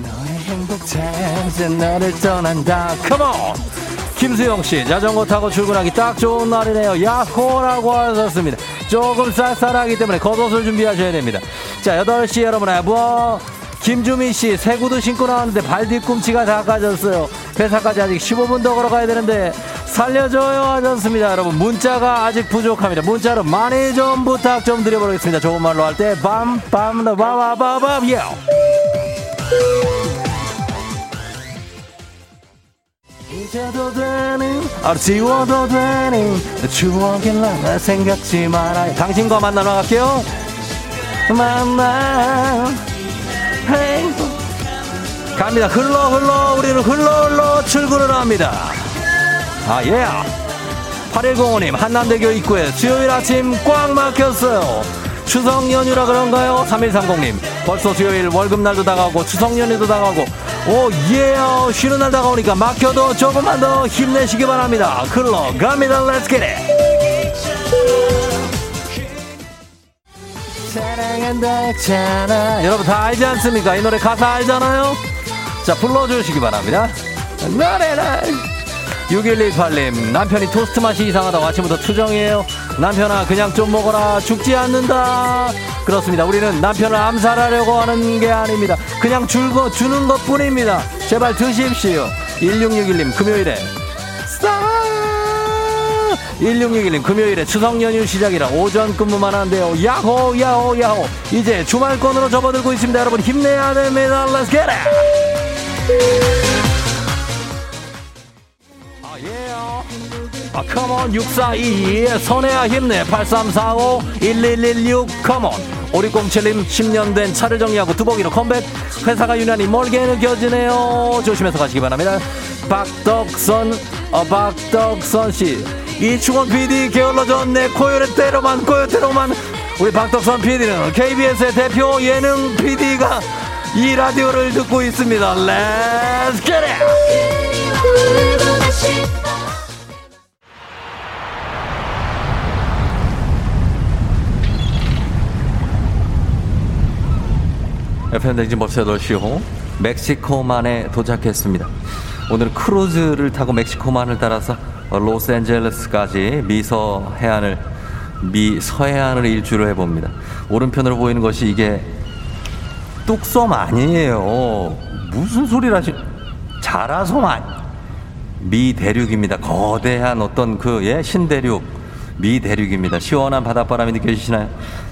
너의 행복 찾아 너를 떠난다. Come on! 김수영 씨, 자전거 타고 출근하기 딱 좋은 날이네요. 야호라고 하셨습니다. 조금 쌀쌀하기 때문에 겉옷을 준비하셔야 됩니다. 자, 8시 여러분의 뭐, 김주민 씨, 새 구두 신고 나왔는데 발 뒤꿈치가 다 까졌어요. 회사까지 아직 15분 더 걸어가야 되는데, 살려줘요 하셨습니다. 여러분, 문자가 아직 부족합니다. 문자로 많이 좀 부탁 좀 드려보겠습니다. 좋은 말로 할 때, 빰, 빰, 바바바밤, 예. 잊어도 되는 아 지워도 되는 추억일라 생각지 말아요. 당신과 만나러 갈게요. 만나. 갑니다. 흘러 흘러. 우리는 흘러 흘러 출근을 합니다. 아 예 8105님 한남대교 입구에 수요일 아침 꽉 막혔어요 추석 연휴라 그런가요? 3130님. 벌써 수요일 월급날도 다가오고 추석 연휴도 다가오고. Oh yeah 쉬는 날 다가오니까 막혀도 조금만 더 힘내시기 바랍니다. 흘러 갑니다. Let's get it 사랑한다 했잖아. 여러분 다 알지 않습니까? 이 노래 가사 알잖아요? 자 불러주시기 바랍니다. 노래를 6118님 남편이 토스트 맛이 이상하다고 아침부터 투정이에요. 남편아 그냥 좀 먹어라. 죽지 않는다. 그렇습니다. 우리는 남편을 암살하려고 하는 게 아닙니다. 그냥 줄고 주는 것 뿐입니다. 제발 드십시오. 1661님 금요일에. 1661님 금요일에 추석 연휴 시작이라 오전 근무만 한대요. 야호 야호 야호. 이제 주말권으로 접어들고 있습니다. 여러분 힘내야 됩니다. Let's get it 아, 컴온 6422 선해야 힘내. 8345 1116 컴온 5607님 10년 된 차를 정리하고 두벅이로 컴백. 회사가 유난히 멀게 느껴지네요. 조심해서 가시기 바랍니다. 박덕선 어, 박덕선 씨. 이충원 PD 게을러졌네 코요태 때로만 코요태로만. 우리 박덕선 PD는 KBS의 대표 예능 PD가 이 라디오를 듣고 있습니다. Get it FM댕진 벌써 8시호 멕시코만에 도착했습니다. 오늘 크루즈를 타고 멕시코만을 따라서 어, 로스앤젤레스까지 미서 해안을 미 서해안을 일주로 해봅니다. 오른편으로 보이는 것이 이게 뚝섬 아니에요. 무슨 소리를 하시? 자라섬 아니? 미 대륙입니다. 거대한 어떤 그 예 신대륙 미 대륙입니다. 시원한 바닷바람이 느껴지시나요?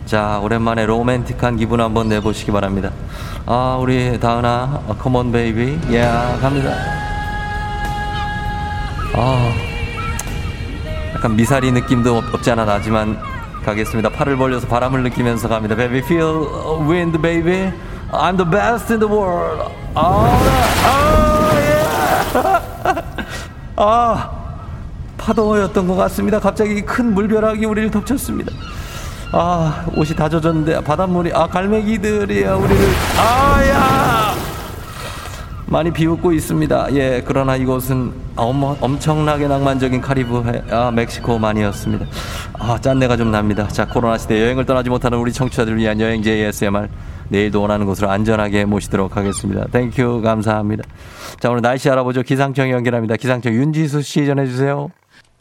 자 오랜만에 로맨틱한 기분 한번 내보시기 바랍니다. 아 우리 다은아, come on baby, 예 갑니다. 아 약간 미사리 느낌도 없- 없지 않아 나지만 가겠습니다. 팔을 벌려서 바람을 느끼면서 갑니다. Baby feel wind baby. I'm the best in the world. 아, 아, 예. 아, 파도였던 것 같습니다. 갑자기 큰 물벼락이 우리를 덮쳤습니다. 아, 옷이 다 젖었는데 바닷물이 아 갈매기들이야 우리를 아야 많이 비웃고 있습니다. 예, 그러나 이곳은 엄, 엄청나게 낭만적인 카리브 해, 아, 멕시코만이었습니다. 아, 짠내가 좀 납니다. 자, 코로나 시대 여행을 떠나지 못하는 우리 청취자들을 위한 여행지 ASMR 내일도 원하는 곳으로 안전하게 모시도록 하겠습니다. Thank you 감사합니다. 자, 오늘 날씨 알아보죠. 기상청 연결합니다. 기상청 윤지수 씨 전해주세요.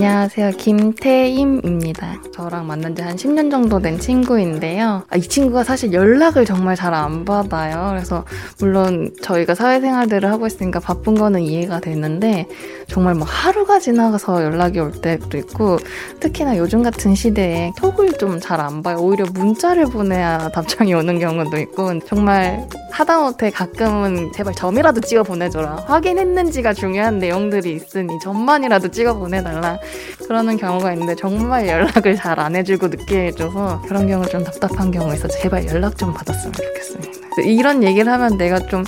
안녕하세요. 김태임입니다. 저랑 만난 지 한 10년 정도 된 친구인데요. 아, 이 친구가 사실 연락을 정말 잘 안 받아요. 그래서 물론 저희가 사회생활들을 하고 있으니까 바쁜 거는 이해가 되는데 정말 뭐 하루가 지나가서 연락이 올 때도 있고 특히나 요즘 같은 시대에 톡을 좀 잘 안 봐요. 오히려 문자를 보내야 답장이 오는 경우도 있고 정말 하다못해 가끔은 제발 점이라도 찍어 보내줘라. 확인했는지가 중요한 내용들이 있으니 점만이라도 찍어 보내달라. 그러는 경우가 있는데 정말 연락을 잘 안 해주고 늦게 해줘서 그런 경우 좀 답답한 경우가 있어서 제발 연락 좀 받았으면 좋겠습니다. 이런 얘기를 하면 내가 좀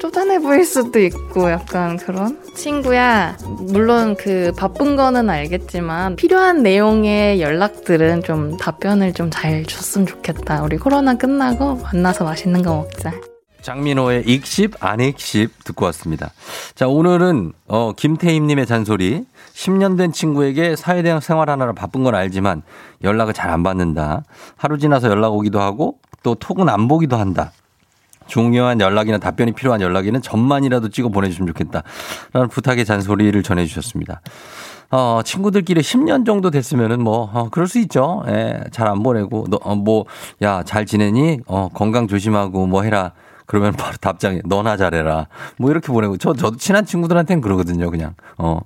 쪼잔해 보일 수도 있고 약간 그런 친구야 물론 그 바쁜 거는 알겠지만 필요한 내용의 연락들은 좀 답변을 좀 잘 줬으면 좋겠다 우리 코로나 끝나고 만나서 맛있는 거 먹자 장민호의 익십 안익십 듣고 왔습니다. 자 오늘은 어, 김태임님의 잔소리 10년 된 친구에게 사회대학 생활하느라 바쁜 건 알지만 연락을 잘 안 받는다. 하루 지나서 연락 오기도 하고 또 톡은 안 보기도 한다. 중요한 연락이나 답변이 필요한 연락에는 점만이라도 찍어 보내주시면 좋겠다. 라는 부탁의 잔소리를 전해주셨습니다. 어, 친구들끼리 10년 정도 됐으면은 뭐, 어, 그럴 수 있죠. 예, 잘 안 보내고, 너, 어, 뭐, 야, 잘 지내니? 어, 건강 조심하고 뭐 해라. 그러면 바로 답장에, 너나 잘해라. 뭐 이렇게 보내고, 저, 저도 친한 친구들한테는 그러거든요, 그냥. 어.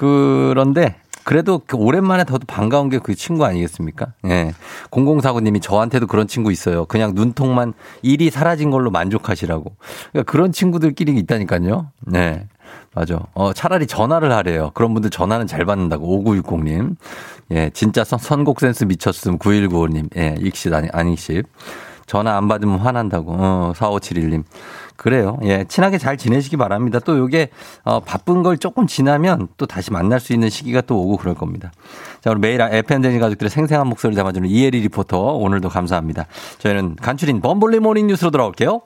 그런데, 그래도 그 오랜만에 더 반가운 게 그 친구 아니겠습니까? 예. 0049님이 저한테도 그런 친구 있어요. 그냥 눈통만 일이 사라진 걸로 만족하시라고. 그러니까 그런 친구들끼리 있다니까요. 네. 맞아. 어, 차라리 전화를 하래요. 그런 분들 전화는 잘 받는다고. 5960님. 예, 진짜 선, 선곡 센스 미쳤음. 9195님. 예, 익십 아니, 아니십. 전화 안 받으면 화난다고. 어, 4571님. 그래요. 예, 친하게 잘 지내시기 바랍니다. 또 요게, 어, 바쁜 걸 조금 지나면 또 다시 만날 수 있는 시기가 또 오고 그럴 겁니다. 자, 우리 매일 FM대니 가족들의 생생한 목소리를 담아주는 이혜리 리포터. 오늘도 감사합니다. 저희는 간추린 범블리 morning 뉴스로 돌아올게요.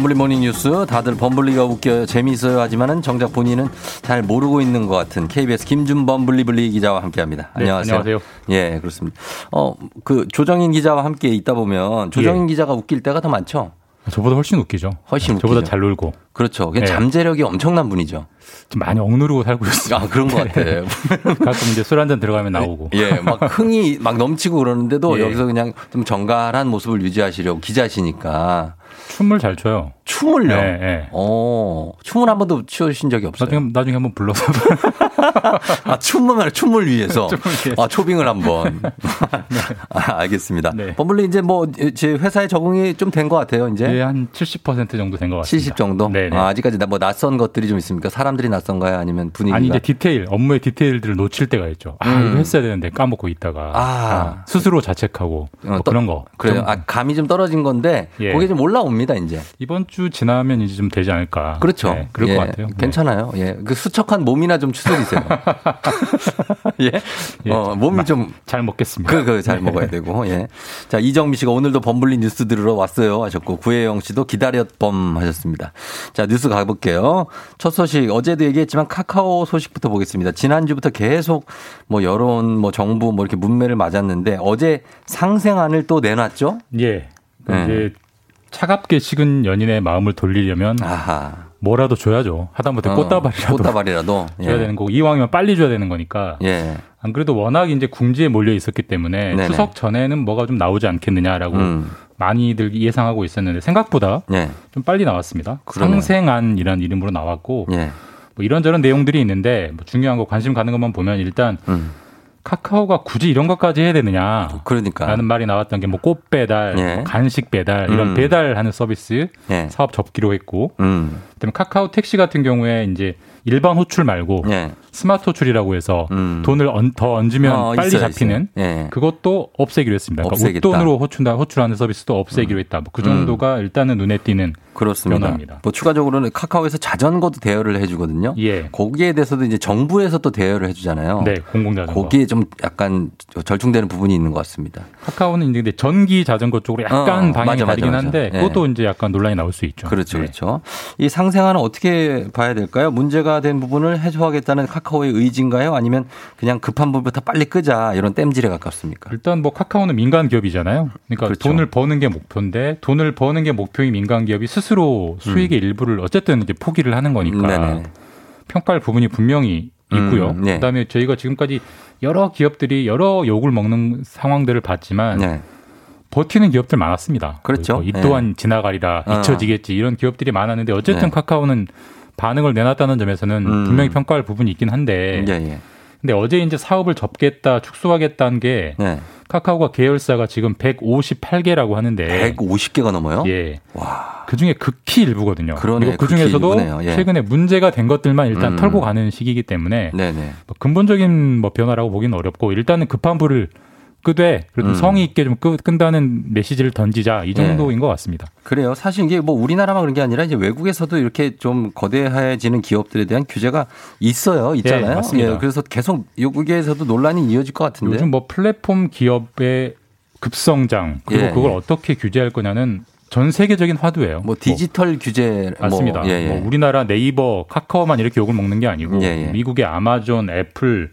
범블리 morning 뉴스 다들 범블리가 웃겨요 재미있어요 하지만은 정작 본인은 잘 모르고 있는 것 같은 KBS 김준 범 블리블리 기자와 함께합니다. 네, 안녕하세요. 안녕하세요. 예 그렇습니다. 어그 조정인 기자와 함께 있다 보면 조정인 예. 기자가 웃길 때가 더 많죠. 저보다 훨씬 웃기죠. 훨씬 저보다 웃기죠. 잘 놀고. 그렇죠. 예. 잠재력이 엄청난 분이죠. 좀 많이 억누르고 살고 있어요. 아 그런 것 같아요. 가끔 이제 술 한 잔 들어가면 나오고. 예, 막 흥이 막 넘치고 그러는데도 예. 여기서 그냥 좀 정갈한 모습을 유지하시려고 기자시니까 춤을 잘 춰요. 춤을요? 네, 네. 어, 춤을 한 번도 추신 적이 없어요. 나중에, 나중에 한번 불러서. 아, 춤을, 춤을 위해서. 춤을 위해서. 아, 초빙을 한 번. 아, 알겠습니다. 네. 범블리 이제 뭐, 제 회사에 적응이 좀 된 것 같아요, 이제. 네, 한70% 정도 된 것 같습니다. 70 정도? 네, 네. 아, 아직까지 나- 뭐 낯선 것들이 좀 있습니까? 사람들이 낯선가요? 아니면 분위기가? 아니 이제 디테일 업무의 디테일들을 놓칠 때가 있죠. 아 음. 이거 했어야 되는데 까먹고 있다가 아. 아, 스스로 자책하고 뭐 어, 또- 그런 거. 그래요. 좀 아, 감이 좀 떨어진 건데, 예. 그게 좀 올라옵니다, 이제. 이번 주 지나면 이제 좀 되지 않을까. 그렇죠. 네, 그럴 예, 것 같아요. 네. 괜찮아요. 예. 그 수척한 몸이나 좀 추스리세요. 예. 예, 어, 몸이 좀. 잘 먹겠습니다. 그, 그, 잘 네. 먹어야 되고, 예. 자, 이정미 씨가 오늘도 범블리 뉴스 들으러 왔어요 하셨고, 구혜영 씨도 기다렸범 하셨습니다. 자, 뉴스 가볼게요. 첫 소식, 어제도 얘기했지만 카카오 소식부터 보겠습니다. 지난주부터 계속 뭐 여론, 뭐 정부 뭐 이렇게 문매를 맞았는데, 어제 상생안을 또 내놨죠? 예. 그 네. 이제 차갑게 식은 연인의 마음을 돌리려면 아하. 뭐라도 줘야죠. 하다못해 어, 꽃다발이라도 꽃다발이라도. 줘야 예. 되는 거고 이왕이면 빨리 줘야 되는 거니까. 예. 안 그래도 워낙 이제 궁지에 몰려 있었기 때문에 네네. 추석 전에는 뭐가 좀 나오지 않겠느냐라고 음. 많이들 예상하고 있었는데 생각보다 예. 좀 빨리 나왔습니다. 그러네요. 상생안이라는 이름으로 나왔고 예. 뭐 이런저런 내용들이 있는데 뭐 중요한 거 관심 가는 것만 보면 일단 음. 카카오가 굳이 이런 것까지 해야 되느냐 그러니까. 라는 말이 나왔던 게 뭐 꽃 배달, 예. 뭐 간식 배달 이런 음. 배달하는 서비스 예. 사업 접기로 했고 음. 그다음에 카카오 택시 같은 경우에 이제 일반 호출 말고 예. 스마트 호출이라고 해서 음. 돈을 얹- 더 얹으면 어, 빨리 있어요, 잡히는 있어요. 예. 그것도 없애기로 했습니다. 그러니까 없애겠다. 음. 웃돈으로 호출다 호출하는 서비스도 없애기로 했다. 뭐 그 정도가 일단은 눈에 띄는 그렇습니다. 변화입니다. 뭐 추가적으로는 카카오에서 자전거도 대여를 해주거든요. 예. 거기에 대해서도 이제 정부에서 또 대여를 해주잖아요. 네, 공공자전거. 거기에 좀 약간 절충되는 부분이 있는 것 같습니다. 카카오는 이제 전기 자전거 쪽으로 약간 어, 방향이 맞아, 맞아, 다르긴 맞아. 한데 예. 그것도 이제 약간 논란이 나올 수 있죠. 그렇죠, 네. 그렇죠. 이 상생안은 어떻게 봐야 될까요? 문제가 된 부분을 해소하겠다는 카카오의 의지인가요? 아니면 그냥 급한 부분부터 빨리 끄자 이런 땜질에 가깝습니까? 일단 뭐 카카오는 민간 기업이잖아요. 그러니까 그렇죠. 돈을 버는 게 목표인데 돈을 버는 게 목표인 민간 기업이 스스로 수익의 일부를 어쨌든 이제 포기를 하는 거니까 음. 네네. 평가할 부분이 분명히 있고요. 음, 네. 그다음에 저희가 지금까지 여러 기업들이 여러 욕을 먹는 상황들을 봤지만 네. 버티는 기업들 많았습니다. 그렇죠. 뭐 이 또한 지나가리라 어. 잊혀지겠지 이런 기업들이 많았는데 어쨌든 네. 카카오는 반응을 내놨다는 점에서는 음. 분명히 평가할 부분이 있긴 한데 예, 예. 근데 어제 이제 사업을 접겠다 축소하겠다는 게 네. 카카오가 계열사가 지금 158개라고 하는데 150개가 넘어요? 예. 와. 그 중에 극히 일부거든요. 그리고 그 극히 중에서도 일부네요. 예. 최근에 문제가 된 것들만 일단 음. 털고 가는 시기이기 때문에 네네. 뭐 근본적인 뭐 변화라고 보기는 어렵고 일단은 급한 불을 끄되 그래도 음. 성의 있게 좀 끄, 끈다는 메시지를 던지자 이 정도인 예. 것 같습니다. 그래요. 사실 이게 뭐 우리나라만 그런 게 아니라 이제 외국에서도 이렇게 좀 거대해지는 기업들에 대한 규제가 있어요. 있잖아요. 예, 맞습니다. 그래서 계속 여기에서도 논란이 이어질 것 같은데. 요즘 뭐 플랫폼 기업의 급성장 그리고 예, 그걸 예. 어떻게 규제할 거냐는 전 세계적인 화두예요. 뭐 디지털 규제 맞습니다. 뭐, 예, 예. 뭐 우리나라 네이버, 카카오만 이렇게 욕을 먹는 게 아니고 예, 예. 미국의 아마존, 애플,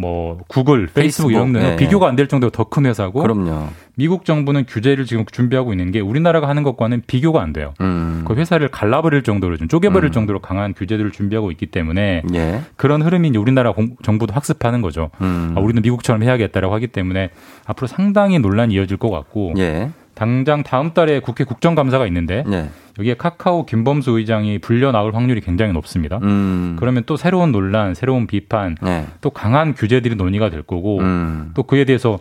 뭐 구글, 페이스북, 페이스북, 이런 데는 예, 예. 비교가 안 될 정도로 더 큰 회사고 그럼요. 미국 정부는 규제를 지금 준비하고 있는 게 우리나라가 하는 것과는 비교가 안 돼요. 음. 그 회사를 갈라버릴 정도로 좀 쪼개버릴 음. 정도로 강한 규제들을 준비하고 있기 때문에 예. 그런 흐름이 이제 우리나라 공- 정부도 학습하는 거죠. 음. 아, 우리는 미국처럼 해야겠다라고 하기 때문에 앞으로 상당히 논란이 이어질 것 같고 예. 당장 다음 달에 국회 국정감사가 있는데 예. 여기에 카카오 김범수 의장이 불려 나올 확률이 굉장히 높습니다. 음. 그러면 또 새로운 논란, 새로운 비판, 예. 또 강한 규제들이 논의가 될 거고 음. 또 그에 대해서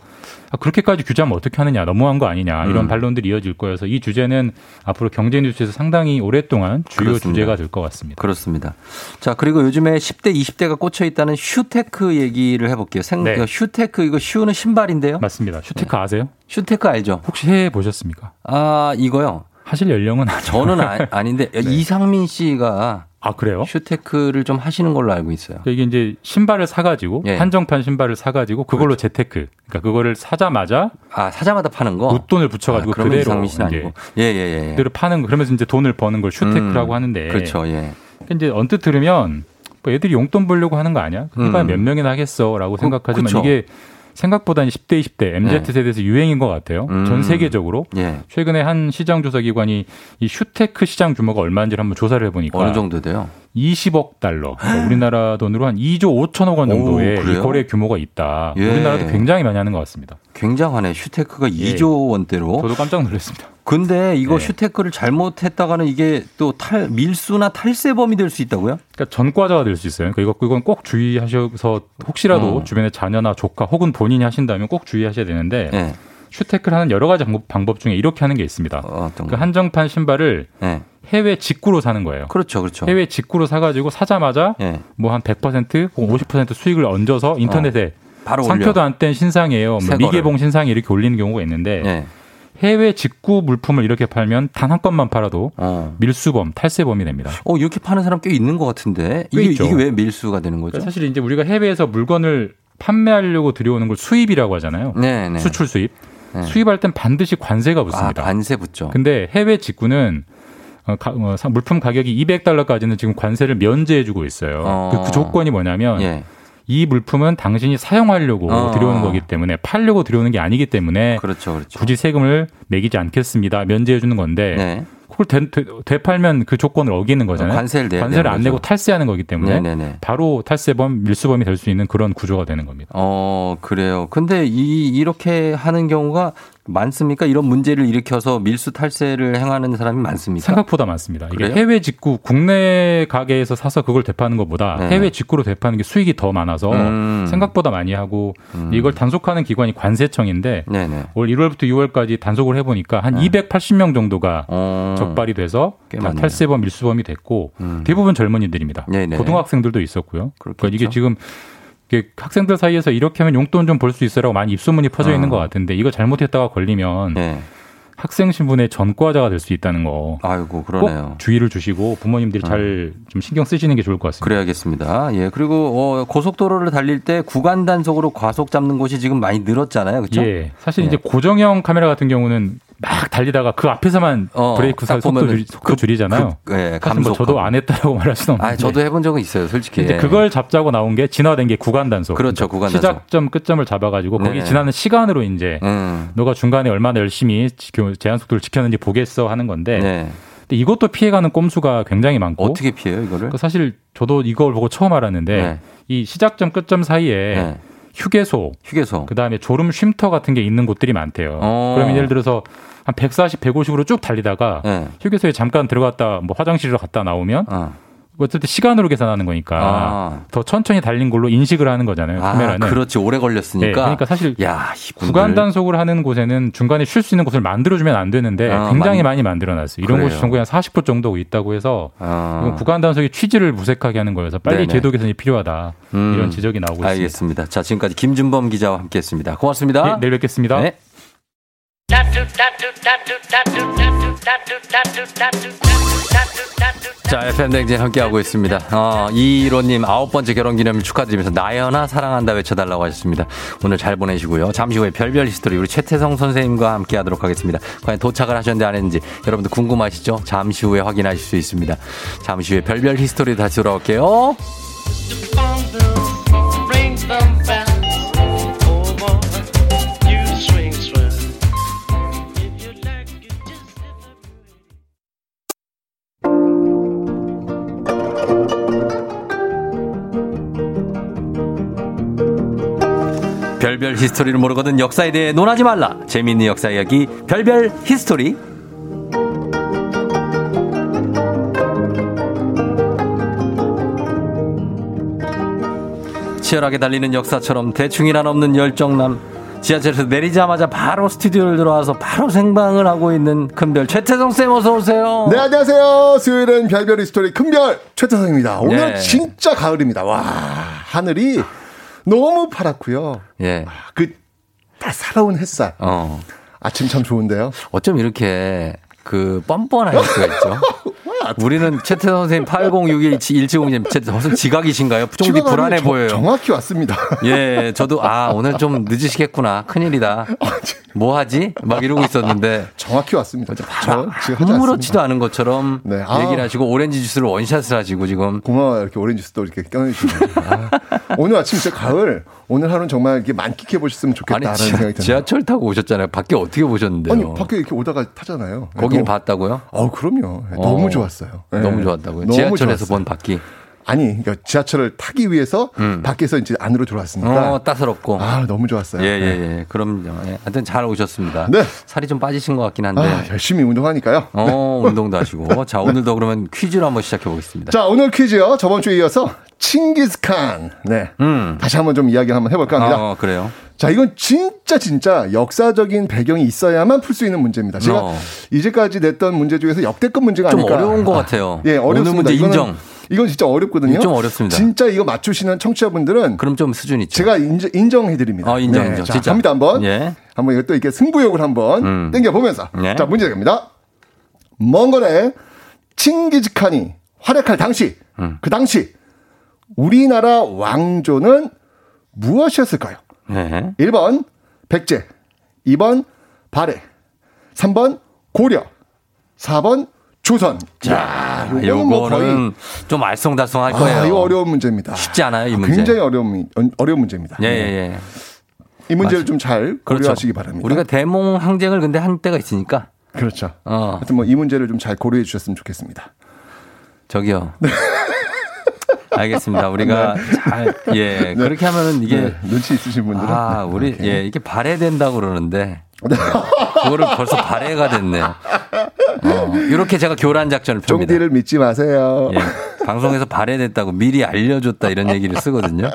아, 그렇게까지 규제하면 어떻게 하느냐, 너무한 거 아니냐 이런 음. 반론들이 이어질 거여서 이 주제는 앞으로 경제 뉴스에서 상당히 오랫동안 주요 그렇습니다. 주제가 될 것 같습니다. 그렇습니다. 자, 그리고 요즘에 10대, 20대가 꽂혀 있다는 슈테크 얘기를 해볼게요. 생, 네. 슈테크, 이거 shoe는 신발인데요? 맞습니다. 슈테크 아세요? 슈테크 알죠? 혹시 해 보셨습니까? 아, 이거요. 하실 연령은 아니에요. 저는 아, 닌데 이상민 씨가 아 그래요? 슈테크를 좀 하시는 걸로 알고 있어요. 이게 이제 신발을 사가지고 예. 한정판 신발을 사가지고 그걸로 재테크, 그러니까 그거를 사자마자 아, 사자마자 파는 거? 웃돈을 붙여가지고 아, 그대로 이상민 씨는 이제 아니고. 예, 예, 예. 그대로 파는 거 그러면서 이제 돈을 버는 걸 슈테크라고 음, 하는데 그렇죠, 예. 그러니까 이제 언뜻 들으면 뭐 애들이 용돈 벌려고 하는 거 아니야? 그러니까 음. 몇 명이나 하겠어라고 생각하지만 그쵸. 이게 생각보다 10대, 20대, MZ 네. 세대에서 유행인 것 같아요. 음. 전 세계적으로. 예. 최근에 한 시장 조사 기관이 이 슈테크 시장 규모가 얼마인지를 한번 조사를 해보니까 어느 정도 돼요? 20억 달러, 그러니까 우리나라 돈으로 한 2조 5천억 원 정도의 오, 거래 규모가 있다. 예. 우리나라도 굉장히 많이 하는 것 같습니다. 굉장하네. 슈테크가 2조 원대로. 예. 저도 깜짝 놀랐습니다. 근데 이거 네. 슈테크를 잘못했다가는 이게 또 탈, 밀수나 탈세범이 될 수 있다고요? 그러니까 전과자가 될 수 있어요. 그러니까 이거 이건 꼭 주의하셔서 혹시라도 어. 주변에 자녀나 조카 혹은 본인이 하신다면 꼭 주의하셔야 되는데 네. 슈테크를 하는 여러 가지 방법, 중에 이렇게 하는 게 있습니다. 어떤 그 한정판 신발을 네. 해외 직구로 사는 거예요. 그렇죠, 그렇죠. 해외 직구로 사가지고 사자마자 예. 뭐한 100% 혹은 50% 수익을 얹어서 인터넷에 바로 상표도. 안 뗀 신상이에요. 뭐. 미개봉 신상이 이렇게 올리는 경우가 있는데 예. 해외 직구 물품을 이렇게 팔면 단 한 건만 팔아도 어. 밀수범, 탈세범이 됩니다. 어, 이렇게 파는 사람 꽤 있는 것 같은데. 꽤 이게, 있죠. 이게 왜 밀수가 되는 거죠? 그러니까 사실 이제 우리가 해외에서 물건을 판매하려고 들여오는 걸 수입이라고 하잖아요. 네, 네. 수출 수입. 네. 수입할 땐 반드시 관세가 아, 붙습니다. 관세 붙죠. 근데 해외 직구는 어, 가- 어, 사- 물품 가격이 200달러까지는 지금 관세를 면제해주고 있어요. 어. 그, 그 조건이 뭐냐면 예. 이 물품은 당신이 사용하려고 어. 들여오는 거기 때문에 팔려고 들여오는 게 아니기 때문에 그렇죠, 그렇죠. 굳이 세금을 매기지 않겠습니다. 면제해 주는 건데 네. 그걸 되, 되, 되팔면 그 조건을 어기는 거잖아요. 관세를 내야 관세를 안 거죠. 내고 탈세하는 거기 때문에 네네네. 바로 탈세범, 밀수범이 될 수 있는 그런 구조가 되는 겁니다. 어, 그래요. 근데 이, 이렇게 하는 경우가 많습니까? 이런 문제를 일으켜서 밀수 탈세를 행하는 사람이 많습니까? 생각보다 많습니다. 이게 그래요? 해외 직구 국내 가게에서 사서 그걸 대파는 것보다 네. 해외 직구로 대파는 게 수익이 더 많아서 음. 생각보다 많이 하고 음. 이걸 단속하는 기관이 관세청인데 네네. 올 1월부터 6월까지 단속을 해보니까 한 280명 정도가 어. 적발이 돼서. 탈세범, 밀수범이 됐고 음. 대부분 젊은이들입니다. 네네. 고등학생들도 있었고요. 그러니까 그렇겠죠. 이게 지금 학생들 사이에서 이렇게 하면 용돈 좀 벌 수 있어라고 많이 입소문이 퍼져 있는 어. 것 같은데 이거 잘못했다가 걸리면 네. 학생 신분의 전과자가 될 수 있다는 거. 아이고, 그러네요. 꼭 주의를 주시고 부모님들이 잘좀 신경 쓰시는 게 좋을 것 같습니다. 그래야겠습니다. 예. 그리고 어, 고속도로를 달릴 때 구간 단속으로 과속 잡는 곳이 지금 많이 늘었잖아요. 그렇죠? 예. 사실 예. 이제 고정형 카메라 같은 경우는 막 달리다가 그 앞에서만 어, 브레이크 딱사 속도, 줄이, 속도 줄이잖아요. 그, 예, 사실 뭐. 저도 안 했다고 말할 수는 없는데. 아, 저도 해본 적은 있어요, 솔직히. 이제 그걸 잡자고 나온 게 진화된 게 구간 단속. 그렇죠, 구간 단속. 시작점 끝점을 잡아가지고 거기 네네. 지나는 시간으로 이제 음. 너가 중간에 얼마나 열심히 제한 속도를 지켰는지 보겠어 하는 건데. 네. 근데 이것도 피해가는 꼼수가 굉장히 많고. 어떻게 피해요, 이거를? 그 사실 저도 이걸 보고 처음 알았는데 네. 이 시작점 끝점 사이에 네. 휴게소, 휴게소. 그다음에 졸음 쉼터 같은 게 있는 곳들이 많대요. 어. 그러면 예를 들어서 한 140, 150으로 쭉 달리다가 네. 휴게소에 잠깐 들어갔다 뭐 화장실로 갔다 나오면 어. 어쨌든 시간으로 계산하는 거니까 아. 더 천천히 달린 걸로 인식을 하는 거잖아요. 아, 카메라는. 그렇지. 오래 걸렸으니까. 네, 그러니까 사실 야. 구간 단속을 하는 곳에는 중간에 쉴 수 있는 곳을 만들어주면 안 되는데 아, 굉장히 많이- 많이 만들어놨어요. 이런 그래요. 곳이 전국에 한 40곳 정도 있다고 해서 아. 이건 구간 단속의 취지를 무색하게 하는 거여서 빨리 네네. 제도 개선이 필요하다 음. 이런 지적이 나오고 있습니다. 알겠습니다. 자, 지금까지 김준범 기자와 함께 했습니다. 고맙습니다. 예, 내일 뵙겠습니다. 네. 자, FM댕진 함께하고 있습니다. 어, 이로님 아홉 번째 결혼 기념일 축하드리면서 나연아 사랑한다 외쳐달라고 하셨습니다. 오늘 잘 보내시고요. 잠시 후에 별별 history 우리 최태성 선생님과 함께 하도록 하겠습니다. 과연 도착을 하셨는지 안 했는지 여러분들 궁금하시죠? 잠시 후에 확인하실 수 있습니다. 잠시 후에 별별 history 다시 돌아올게요. 별별 history를 모르거든 역사에 대해 논하지 말라. 재미있는 역사 이야기 별별 history. 치열하게 달리는 역사처럼 대충이란 없는 열정남. 지하철에서 내리자마자 바로 스튜디오를 들어와서 바로 생방을 하고 있는 큰별 최태성 쌤 어서 오세요. 네, 안녕하세요. 수요일엔 별별 history 큰별 최태성입니다. 오늘 네. 진짜 가을입니다. 와, 하늘이 너무 파랗고요. 예. 그 따사로운 햇살. 어. 아침 참 좋은데요. 어쩜 이렇게 그 뻔뻔할 수가 있죠? 우리는 최태성 선생님 8061 170님 무슨 지각이신가요? 좀 불안해 정- 보여요. 정확히 왔습니다. 예, 저도 아 오늘 좀 늦으시겠구나. 큰일이다. 뭐 하지? 막 이러고 있었는데 정확히 왔습니다. 저 지금 아무렇지도 않은 것처럼 네, 아. 얘기를 하시고 오렌지 주스를 원샷을 하시고 지금 고마워요. 이렇게 오렌지 주스도 이렇게 꺼내주시고. 아, 오늘 아침 진짜 가을. 오늘 하루는 정말 이렇게 만끽해 보셨으면 좋겠다라는 아니 생각이 지하, 드네요. 지하철 타고 오셨잖아요. 밖에 어떻게 보셨는데요? 아니 밖에 이렇게 오다가 타잖아요. 거기를 너무- 봤다고요? 어, 그럼요. 네, 어, 너무 좋았어요. 네. 너무 좋았다고요. 너무 지하철에서 좋았어요. 본 바퀴. 아니, 그러니까 지하철을 타기 위해서 밖에서 이제 안으로 들어왔으니까. 어, 따스럽고. 아, 너무 좋았어요. 예, 예, 네. 예. 그럼요. 예. 하여튼 잘 오셨습니다. 네. 살이 좀 빠지신 것 같긴 한데. 아, 열심히 운동하니까요. 어, 운동도 하시고. 자, 오늘도 그러면 퀴즈로 한번 시작해 보겠습니다. 자, 오늘 퀴즈요. 저번 주에 이어서 칭기스칸. 네. 다시 한번 좀 이야기 한번 해볼까 합니다. 음. 어, 그래요. 자, 이건 진짜 진짜 역사적인 배경이 있어야만 풀 수 있는 문제입니다. 제가 어. 이제까지 냈던 문제 중에서 역대급 문제가 좀 아닐까. 어려운 것 같아요. 예, 오늘 어렵습니다. 문제 인정. 이건 진짜 어렵거든요. 좀 어렵습니다. 진짜 이거 맞추시는 청취자분들은 그럼 좀 수준 있죠. 제가 인정, 해드립니다 어, 인정, 인정. 자, 진짜. 갑니다 한번. 예. 한번 또 이렇게 승부욕을 한번 음. 땡겨 보면서. 예. 자, 문제 갑니다. 몽골의 칭기즈칸이 활약할 당시, 음. 그 당시 우리나라 왕조는 무엇이었을까요? 네. 1번 백제, 2번 발해, 3번 고려, 4번 조선. 자, 요거는 뭐좀 알쏭달쏭할 아, 거예요. 이거 어려운 문제입니다. 쉽지 않아요, 이 문제. 굉장히 어려운 문- 어려운 문제입니다. 예, 네. 예, 예. 이 문제를 좀잘 그렇죠. 고려하시기 바랍니다. 우리가 대몽 항쟁을 근데 한 때가 있으니까. 그렇죠. 어, 하여튼 뭐 이 문제를 좀 잘 고려해 주셨으면 좋겠습니다. 저기요. 알겠습니다. 우리가 잘, 예. 그렇게 하면은 이게. 네, 눈치 있으신 분들은 아, 네, 우리, 이렇게. 예, 이게 발해된다고 그러는데. 그거를 벌써 발해가 됐네요. 어, 이렇게 제가 교란 작전을 펴니다. 쫑디를 믿지 마세요. 예, 방송에서 발해됐다고 미리 알려줬다 이런 얘기를 쓰거든요.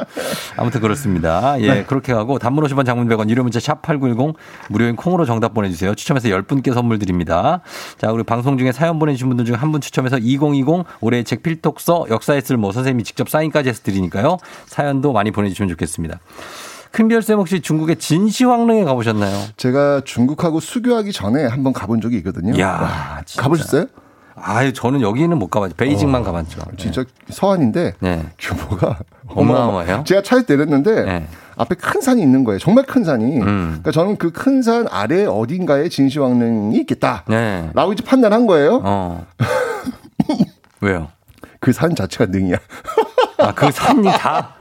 아무튼 그렇습니다. 예, 네. 그렇게 하고 단문 50원 장문 100원 유료 문자 샵 8910 무료인 콩으로 정답 보내주세요. 추첨해서 10분께 선물 드립니다. 자, 우리 방송 중에 사연 보내주신 분들 중에 한 분 추첨해서 2020 올해의 책 필독서 역사에 쓸 뭐 선생님이 직접 사인까지 해서 드리니까요. 사연도 많이 보내주시면 좋겠습니다. 큰별쌤 혹시 중국의 진시황릉에 가보셨나요? 제가 중국하고 수교하기 전에 한번 가본 적이 있거든요. 이야, 와. 가보셨어요? 아유, 저는 여기는 못 가봤죠. 베이징만 가봤죠. 진짜 서안인데 네. 규모가 어마어마해요? 제가 차에서 내렸는데 네. 앞에 큰 산이 있는 거예요. 정말 큰 산이. 음. 그러니까 저는 그 큰 산 아래 어딘가에 진시황릉이 있겠다. 네. 라고 이제 판단한 거예요. 어. 왜요? 그 산 자체가 능이야. 아, 그 산이 다?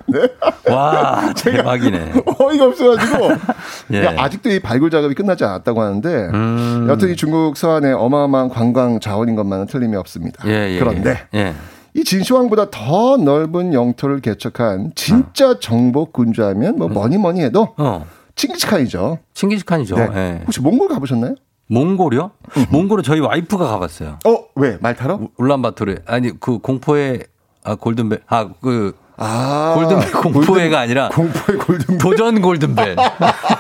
와, 대박이네. 어이가 없어가지고. 예. 그러니까 아직도 이 발굴 작업이 끝나지 않았다고 하는데 음. 여튼 이 중국 서안의 어마어마한 관광 자원인 것만은 틀림이 없습니다. 예, 예. 그런데 예. 이 진시황보다 더 넓은 영토를 개척한 진짜 정복 군주하면 뭐 뭐니 뭐니 해도 어. 칭기즈칸이죠. 칭기즈칸이죠. 네. 예. 혹시 몽골 가보셨나요? 몽골이요? 몽골은 저희 와이프가 가봤어요. 어, 왜? 말 타러? 울란바토르. 아니, 그 공포의, 아, 골든벨. 아, 그, 아. 골든벨 공포회가 아니라 공포의 골든벨. 도전 골든벨.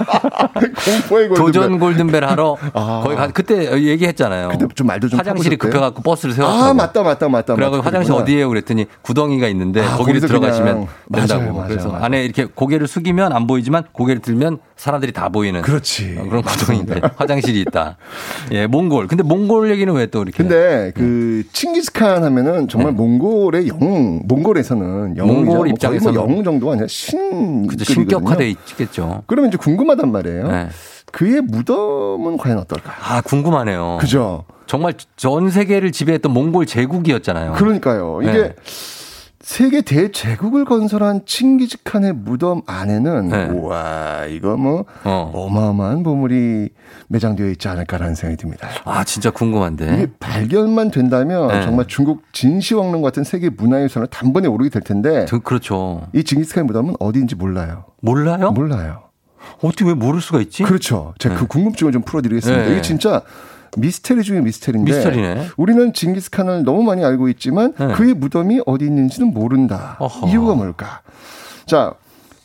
공포의 골든벨. 도전 골든벨 하러 아. 거기 가, 그때 얘기했잖아요. 근데 좀 말도 좀 화장실이? 급해갖고 버스를 세웠다고. 아, 맞다, 맞다, 맞다. 그래갖고 맞다. 화장실. 어디에요? 그랬더니 구덩이가 있는데 아, 거기를 들어가시면 그냥- 된다고. 맞아요, 맞아요, 그래서 맞아요. 안에 이렇게 고개를 숙이면 안 보이지만 고개를 들면 사람들이 다 보이는 그렇지. 어, 그런 구덩이인데 화장실이 있다. 예, 몽골. 근데 몽골 얘기는 왜 또 이렇게? 근데 그 칭기스칸 하면은 정말 몽골의 영웅, 몽골에서는 영웅 이죠. 몽골 뭐뭐 영웅 정도가 아니라 신. 그죠 신격화돼 있겠죠. 그러면 이제 궁금하단 말이에요. 네. 그의 무덤은 과연 어떨까? 아 궁금하네요. 그죠? 정말 전 세계를 지배했던 몽골 제국이었잖아요. 그러니까요. 이게 네. 세계 대제국을 건설한 칭기즈칸의 무덤 안에는 네. 우와 이거 뭐 어. 어마어마한 보물이 매장되어 있지 않을까라는 생각이 듭니다. 아 진짜 궁금한데. 이게 발견만 된다면 네. 정말 중국 진시황릉 같은 세계 문화유산을 단번에 오르게 될 텐데 저- 그렇죠. 이 징기스칸의 무덤은 어디인지 몰라요. 몰라요? 몰라요. 어떻게 왜 모를 수가 있지? 그렇죠. 제가 네. 그 궁금증을 좀 풀어드리겠습니다. 네. 이게 진짜 미스테리 중에 미스테리인데 미스터리네. 우리는 징기스칸을 너무 많이 알고 있지만 네. 그의 무덤이 어디 있는지는 모른다. 어허. 이유가 뭘까? 자,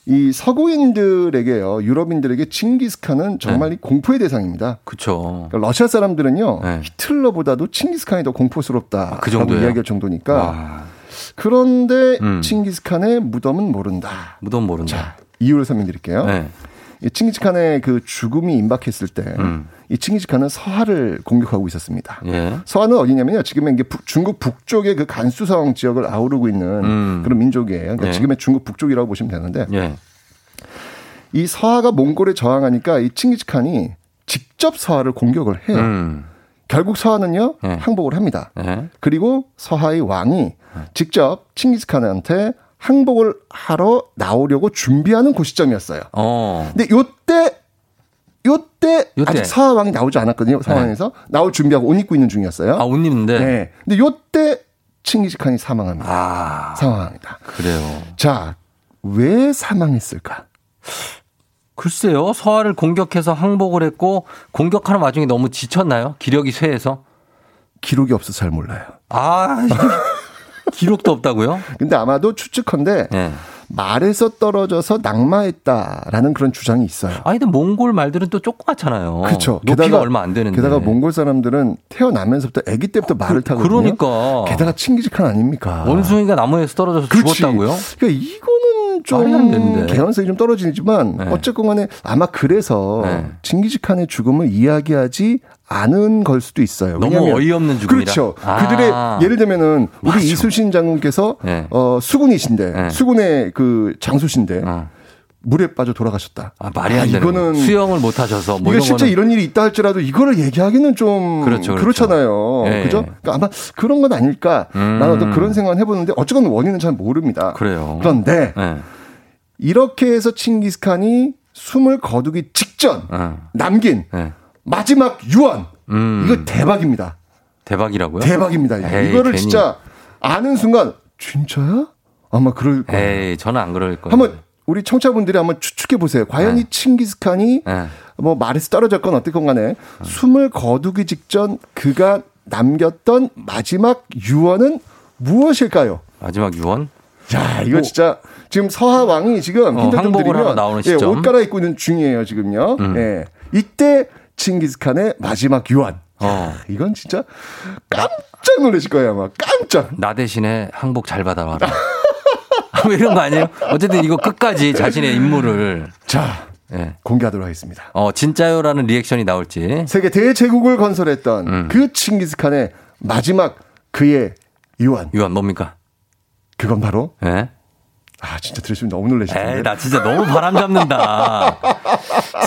이 서구인들에게요, 유럽인들에게 징기스칸은 정말 이 공포의 대상입니다. 그렇죠. 그러니까 러시아 사람들은요, 네. 히틀러보다도 칭기스칸이 더 공포스럽다. 그 정도예요? 이야기할 정도니까. 와, 그런데 음. 칭기스칸의 무덤은 모른다. 무덤 모른다. 자, 이유를 설명드릴게요. 네. 이 칭기즈칸의 그 죽음이 임박했을 때, 음. 이 칭기즈칸은 서하를 공격하고 있었습니다. 예. 서하는 어디냐면요. 지금의 이게 북- 중국 북쪽의 그 간수성 지역을 아우르고 있는 음. 그런 민족이에요. 그러니까 예. 지금의 중국 북쪽이라고 보시면 되는데, 예. 이 서하가 몽골에 저항하니까 이 칭기즈칸이 직접 서하를 공격을 해요. 음. 결국 서하는요, 예. 항복을 합니다. 예. 그리고 서하의 왕이 직접 칭기즈칸한테 항복을 하러 나오려고 준비하는 그 시점이었어요. 어. 근데 요때 요때 요때. 아직 서하 왕이 나오지 않았거든요. 상황에서 나올 준비하고 옷 입고 있는 중이었어요. 아, 옷 입는데. 네. 근데 요때 칭기즈칸이 사망합니다. 아, 사망합니다. 그래요. 자, 왜 사망했을까? 글쎄요. 서하를 공격해서 항복을 했고 공격하는 와중에 너무 지쳤나요? 기력이 쇠해서? 기록이 없어서 잘 몰라요. 아, 기록도 없다고요? 근데 아마도 추측컨대 네. 말에서 떨어져서 낙마했다라는 그런 주장이 있어요. 아니, 근데 몽골 말들은 또 조그맣잖아요. 그렇죠. 높이가 얼마 안 되는데. 게다가 몽골 사람들은 태어나면서부터 아기 때부터 말을 타거든요. 그러니까. 게다가 칭기즈칸 아닙니까? 원숭이가 나무에서 떨어져서 그렇지. 죽었다고요? 그러니까 이거는 좀. 개연성이 좀 떨어지지만 네. 어쨌건 간에 아마 그래서 네. 칭기즈칸의 죽음을 이야기하지 않은 걸 수도 있어요. 너무 어이없는 죽음이라. 그렇죠. 아. 그들의 예를 들면은 우리 맞아. 이수신 장군께서 네. 어, 수군이신데 네. 수군의 그 장수신데 어. 물에 빠져 돌아가셨다. 아, 말이 안 되는 이거는 거. 수영을 못 하셔서 뭐 이거 실제 거는 이런 일이 있다 할지라도 이거를 얘기하기는 좀 그렇죠, 그렇죠. 잖아요 예, 그죠? 예. 그러니까 아마 그런 건 아닐까? 음. 라는 어떤 그런 생각을 해보는데 어쨌건 원인은 잘 모릅니다. 그래요. 그런데 네. 이렇게 해서 칭기스칸이 숨을 거두기 직전 어. 남긴 네. 마지막 유언 음. 이거 대박입니다. 대박이라고요? 대박입니다. 이거. 에이, 이거를 괜히. 진짜 아는 순간 진짜야? 아마 그럴 거예요. 에이, 저는 안 그럴 거예요. 한번 우리 청취자분들이 한번 추측해 보세요. 과연 네. 이 칭기스칸이 네. 뭐 말에서 떨어졌건 어쨌건 간에 숨을 거두기 직전 그가 남겼던 마지막 유언은 무엇일까요? 마지막 유언? 자, 이거 진짜 지금 서하 왕이 지금 뭐 어, 힌트 좀 드리면 나오는 예, 시점. 옷 갈아입고 있는 중이에요, 지금요. 음. 예. 이때 칭기스칸의 마지막 유언. 어. 이건 진짜 깜짝 놀라실 거예요, 아마. 깜짝. 나 대신에 항복 잘 받아와라. 뭐 이런 거 아니에요? 어쨌든 이거 끝까지 자신의 임무를. 자, 예. 공개하도록 하겠습니다. 어, 진짜요라는 리액션이 나올지. 세계 대제국을 건설했던 음. 그 칭기스칸의 마지막 그의 유언. 유언 뭡니까? 그건 바로 예? 아 진짜 들으시면 너무 텐데. 나 진짜 너무 바람 잡는다.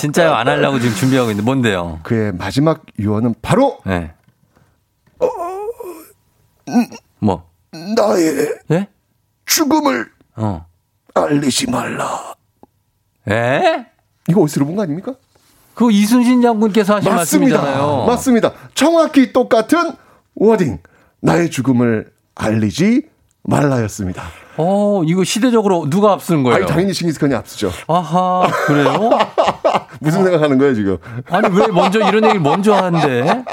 진짜요? 안 하려고 지금 준비하고 있는데 뭔데요? 그의 마지막 유언은 바로 예. 뭐? 나의 예? 죽음을 어. 알리지 말라. 에? 이거 어디서 들어본 거 아닙니까? 그거 이순신 장군께서 하신 맞습니다. 말씀이잖아요. 맞습니다. 정확히 똑같은 워딩. 나의 죽음을 알리지 말라였습니다. 어, 이거 시대적으로 누가 앞서는 거예요? 아니 당연히 칭기스칸이 앞서죠. 아하, 그래요? 무슨 생각하는 거예요 지금? 아니, 왜 먼저 이런 얘기를 먼저 하는데?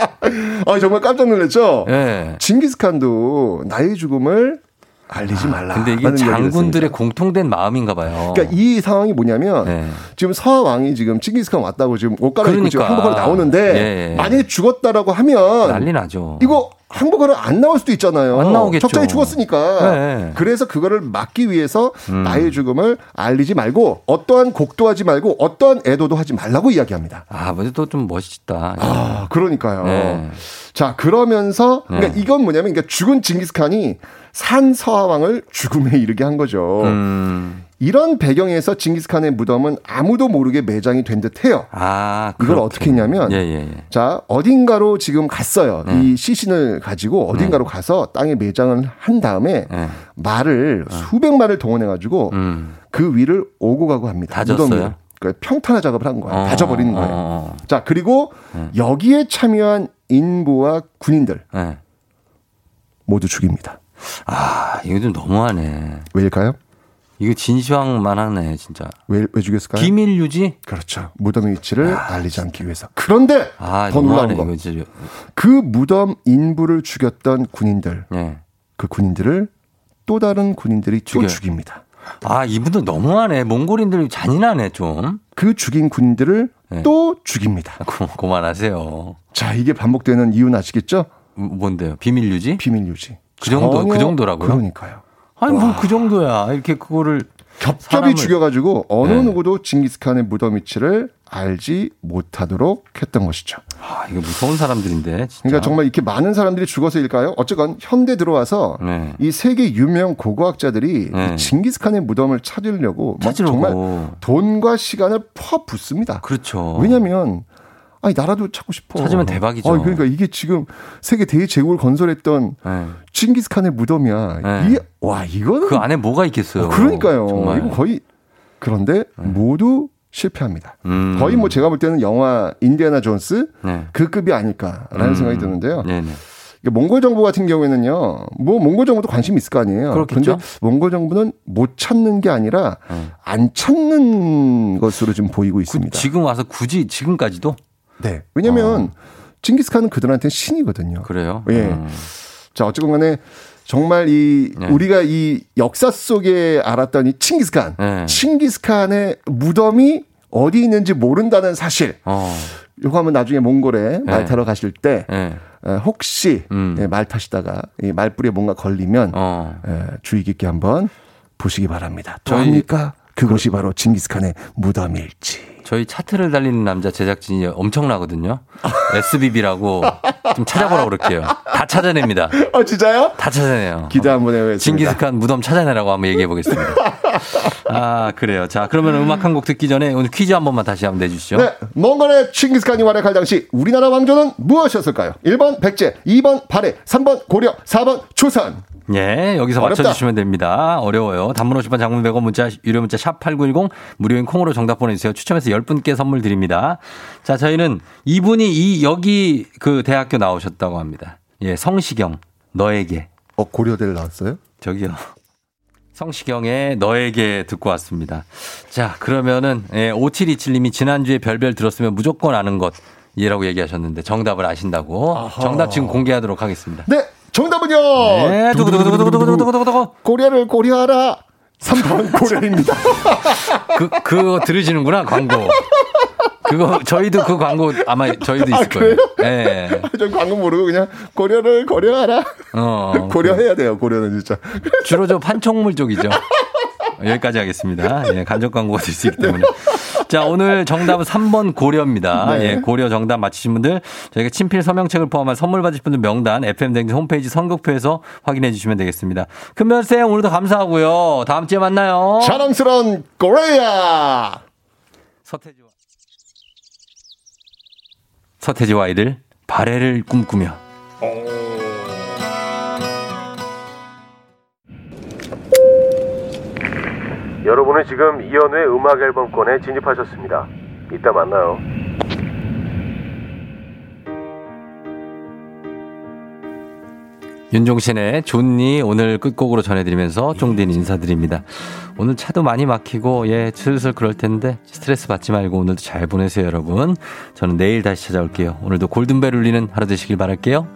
아 정말 깜짝 놀랐죠. 예. 칭기스칸도 나의 죽음을 알리지 말라. 근데 이게 장군들의. 공통된 마음인가 봐요. 그러니까 이 상황이 뭐냐면 예. 지금 서하 왕이 지금 칭기스칸 왔다고 지금 옷 갈아입고 지금 그러니까. 항복하러 나오는데 예, 예. 만약에 죽었다라고 하면 난리 나죠. 이거 항복하러 안 나올 수도 있잖아요. 안 나오겠죠. 적장에 죽었으니까. 네. 그래서 그거를 막기 위해서 음. 나의 죽음을 알리지 말고 어떠한 곡도 하지 말고 어떠한 애도도 하지 말라고 이야기합니다. 아, 근데 또좀 멋있다. 아, 그러니까요. 네. 자, 그러면서 그러니까 네. 이건 뭐냐면 그러니까 죽은 징기스칸이 산 서하왕을 죽음에 이르게 한 거죠. 음. 이런 배경에서 징기스칸의 무덤은 아무도 모르게 매장이 된 듯해요. 아, 이걸 그렇군요. 어떻게 했냐면 예, 예, 예. 자 어딘가로 지금 갔어요. 네. 이 시신을 가지고 어딘가로 가서 땅에 매장을 한 다음에 예. 말을 수백 마를 동원해 가지고 음. 그 위를 오고 가고 합니다. 다졌어요? 무덤 위를. 그러니까 평탄화 작업을 한 거예요. 어, 다져버리는 거예요. 어, 어, 자 그리고 네. 여기에 참여한 인부와 군인들 어. 예. 모두 죽입니다. 아, 이거 좀 너무하네. 왜일까요? 이거 진시황만 하네, 진짜. 왜, 왜 죽였을까요? 비밀 유지? 그렇죠. 무덤의 위치를 알리지 않기 위해서. 그런데 아, 더 놀라운 거. 이거 진짜. 그 무덤 인부를 죽였던 군인들, 예. 그 군인들을 또 다른 군인들이 또 죽여요. 죽입니다. 아, 이분도 너무하네. 몽골인들 잔인하네, 좀. 그 죽인 군인들을 네. 또 죽입니다. 고, 그만하세요. 자, 이게 반복되는 이유는 아시겠죠? 음, 뭔데요? 비밀 유지? 비밀 유지. 그 정도, 그 정도라고요? 그러니까요. 아니, 뭐그 정도야. 이렇게 그거를. 겹겹이 사람을- 죽여가지고 어느 네. 누구도 징기스칸의 무덤 위치를 알지 못하도록 했던 것이죠. 아, 이거 무서운 사람들인데. 진짜. 그러니까 정말 이렇게 많은 사람들이 죽어서일까요? 어쨌건 현대 들어와서 네. 이 세계 유명 고고학자들이 네. 이 징기스칸의 무덤을 찾으려고. 정말 돈과 시간을 퍼붓습니다. 그렇죠. 왜냐하면 아니 나라도 찾고 싶어. 찾으면 대박이죠. 아니, 그러니까 이게 지금 세계 대제국을 건설했던 네. 징기스칸의 무덤이야. 네. 이, 와 이거는 그 안에 뭐가 있겠어요? 어, 그러니까요. 정말. 이거 거의 그런데 모두 실패합니다. 음. 거의 뭐 제가 볼 때는 영화 인디아나 존스 네. 그 급이 아닐까라는 음. 생각이 드는데요. 네네. 이게 몽골 정부 같은 경우에는요, 뭐 몽골 정부도 관심 있을 거 아니에요. 그렇겠죠. 근데 몽골 정부는 못 찾는 게 아니라 어. 안 찾는 것으로 지금 보이고 있습니다. 지금 와서 굳이 지금까지도 네. 왜냐면 징기스칸은 그들한테는 신이거든요. 그래요. 예. 음. 자, 어쨌건 간에 정말 이 네. 우리가 이 역사 속에 알았던 이 칭기스칸, 네. 칭기스칸의 무덤이 어디 있는지 모른다는 사실. 어. 요거 하면 나중에 몽골에 말 타러 가실 때 네. 에, 혹시 음. 예, 말 타시다가 이 말불에 뭔가 걸리면 어. 에, 주의 깊게 한번 보시기 바랍니다. 또 합니까? 그것이 바로 징기스칸의 무덤일지. 저희 차트를 달리는 남자 제작진이 엄청나거든요. SBB라고 좀 찾아보라 그럴게요. 다 찾아냅니다. 아 진짜요? 다 찾아내요. 기대 한번 해보겠습니다. 징기스칸 무덤 찾아내라고 한번 얘기해 보겠습니다. 아, 그래요. 자, 그러면 음악 한 곡 듣기 전에 오늘 퀴즈 한 번만 다시 한번 내주시죠. 네, 몽골의 칭기스칸이 활약할 당시 우리나라 왕조는 무엇이었을까요? 1번 백제, 2번 발해, 3번 고려, 4번 조선. 예, 여기서 어렵다. 맞춰주시면 됩니다. 어려워요. 단문 50원 장문 100원 문자, 유료 문자 샵8910 무료인 콩으로 정답 보내주세요. 추첨해서 10분께 선물 드립니다. 자, 저희는 이분이 이, 여기 그 대학교 나오셨다고 합니다. 예, 성시경, 너에게. 어, 고려대를 나왔어요? 저기요. 성시경의 너에게 듣고 왔습니다. 자, 그러면은, 예, 5727님이 지난주에 별별 들었으면 무조건 아는 것. 이라고 얘기하셨는데 정답을 아신다고. 아하. 정답 지금 공개하도록 하겠습니다. 네, 정답은요. 네. 고려를 고려하라. 3번 고려입니다. 그, 그거 들으시는구나, 광고. 그거, 저희도 그 광고 아마 저희도 있을 아, 거예요. 예. 전 광고 모르고 그냥 고려를 고려하라. 어. 고려해야 돼요, 고려는 진짜. 주로 저 판촉물 쪽이죠. 여기까지 하겠습니다. 예, 간접 광고가 될 수 있기 때문에. 자, 오늘 정답은 3번 고려입니다. 네. 예, 고려 정답 맞히신 분들 저희가 친필 서명책을 포함한 선물 받으실 분들 명단 FM댕진 홈페이지 선곡표에서 확인해 주시면 되겠습니다. 금별쌤 오늘도 감사하고요. 다음 주에 만나요. 자랑스러운 고레야. 서태지와 서태지와 아이들 발해를 꿈꾸며 여러분은 지금 이현우의 음악 앨범권에 진입하셨습니다. 이따 만나요. 윤종신의 존니 오늘 끝곡으로 전해드리면서 쫑딘 인사드립니다. 오늘 차도 많이 막히고 예 슬슬 그럴 텐데 스트레스 받지 말고 오늘도 잘 보내세요 여러분. 저는 내일 다시 찾아올게요. 오늘도 골든벨 울리는 하루 되시길 바랄게요.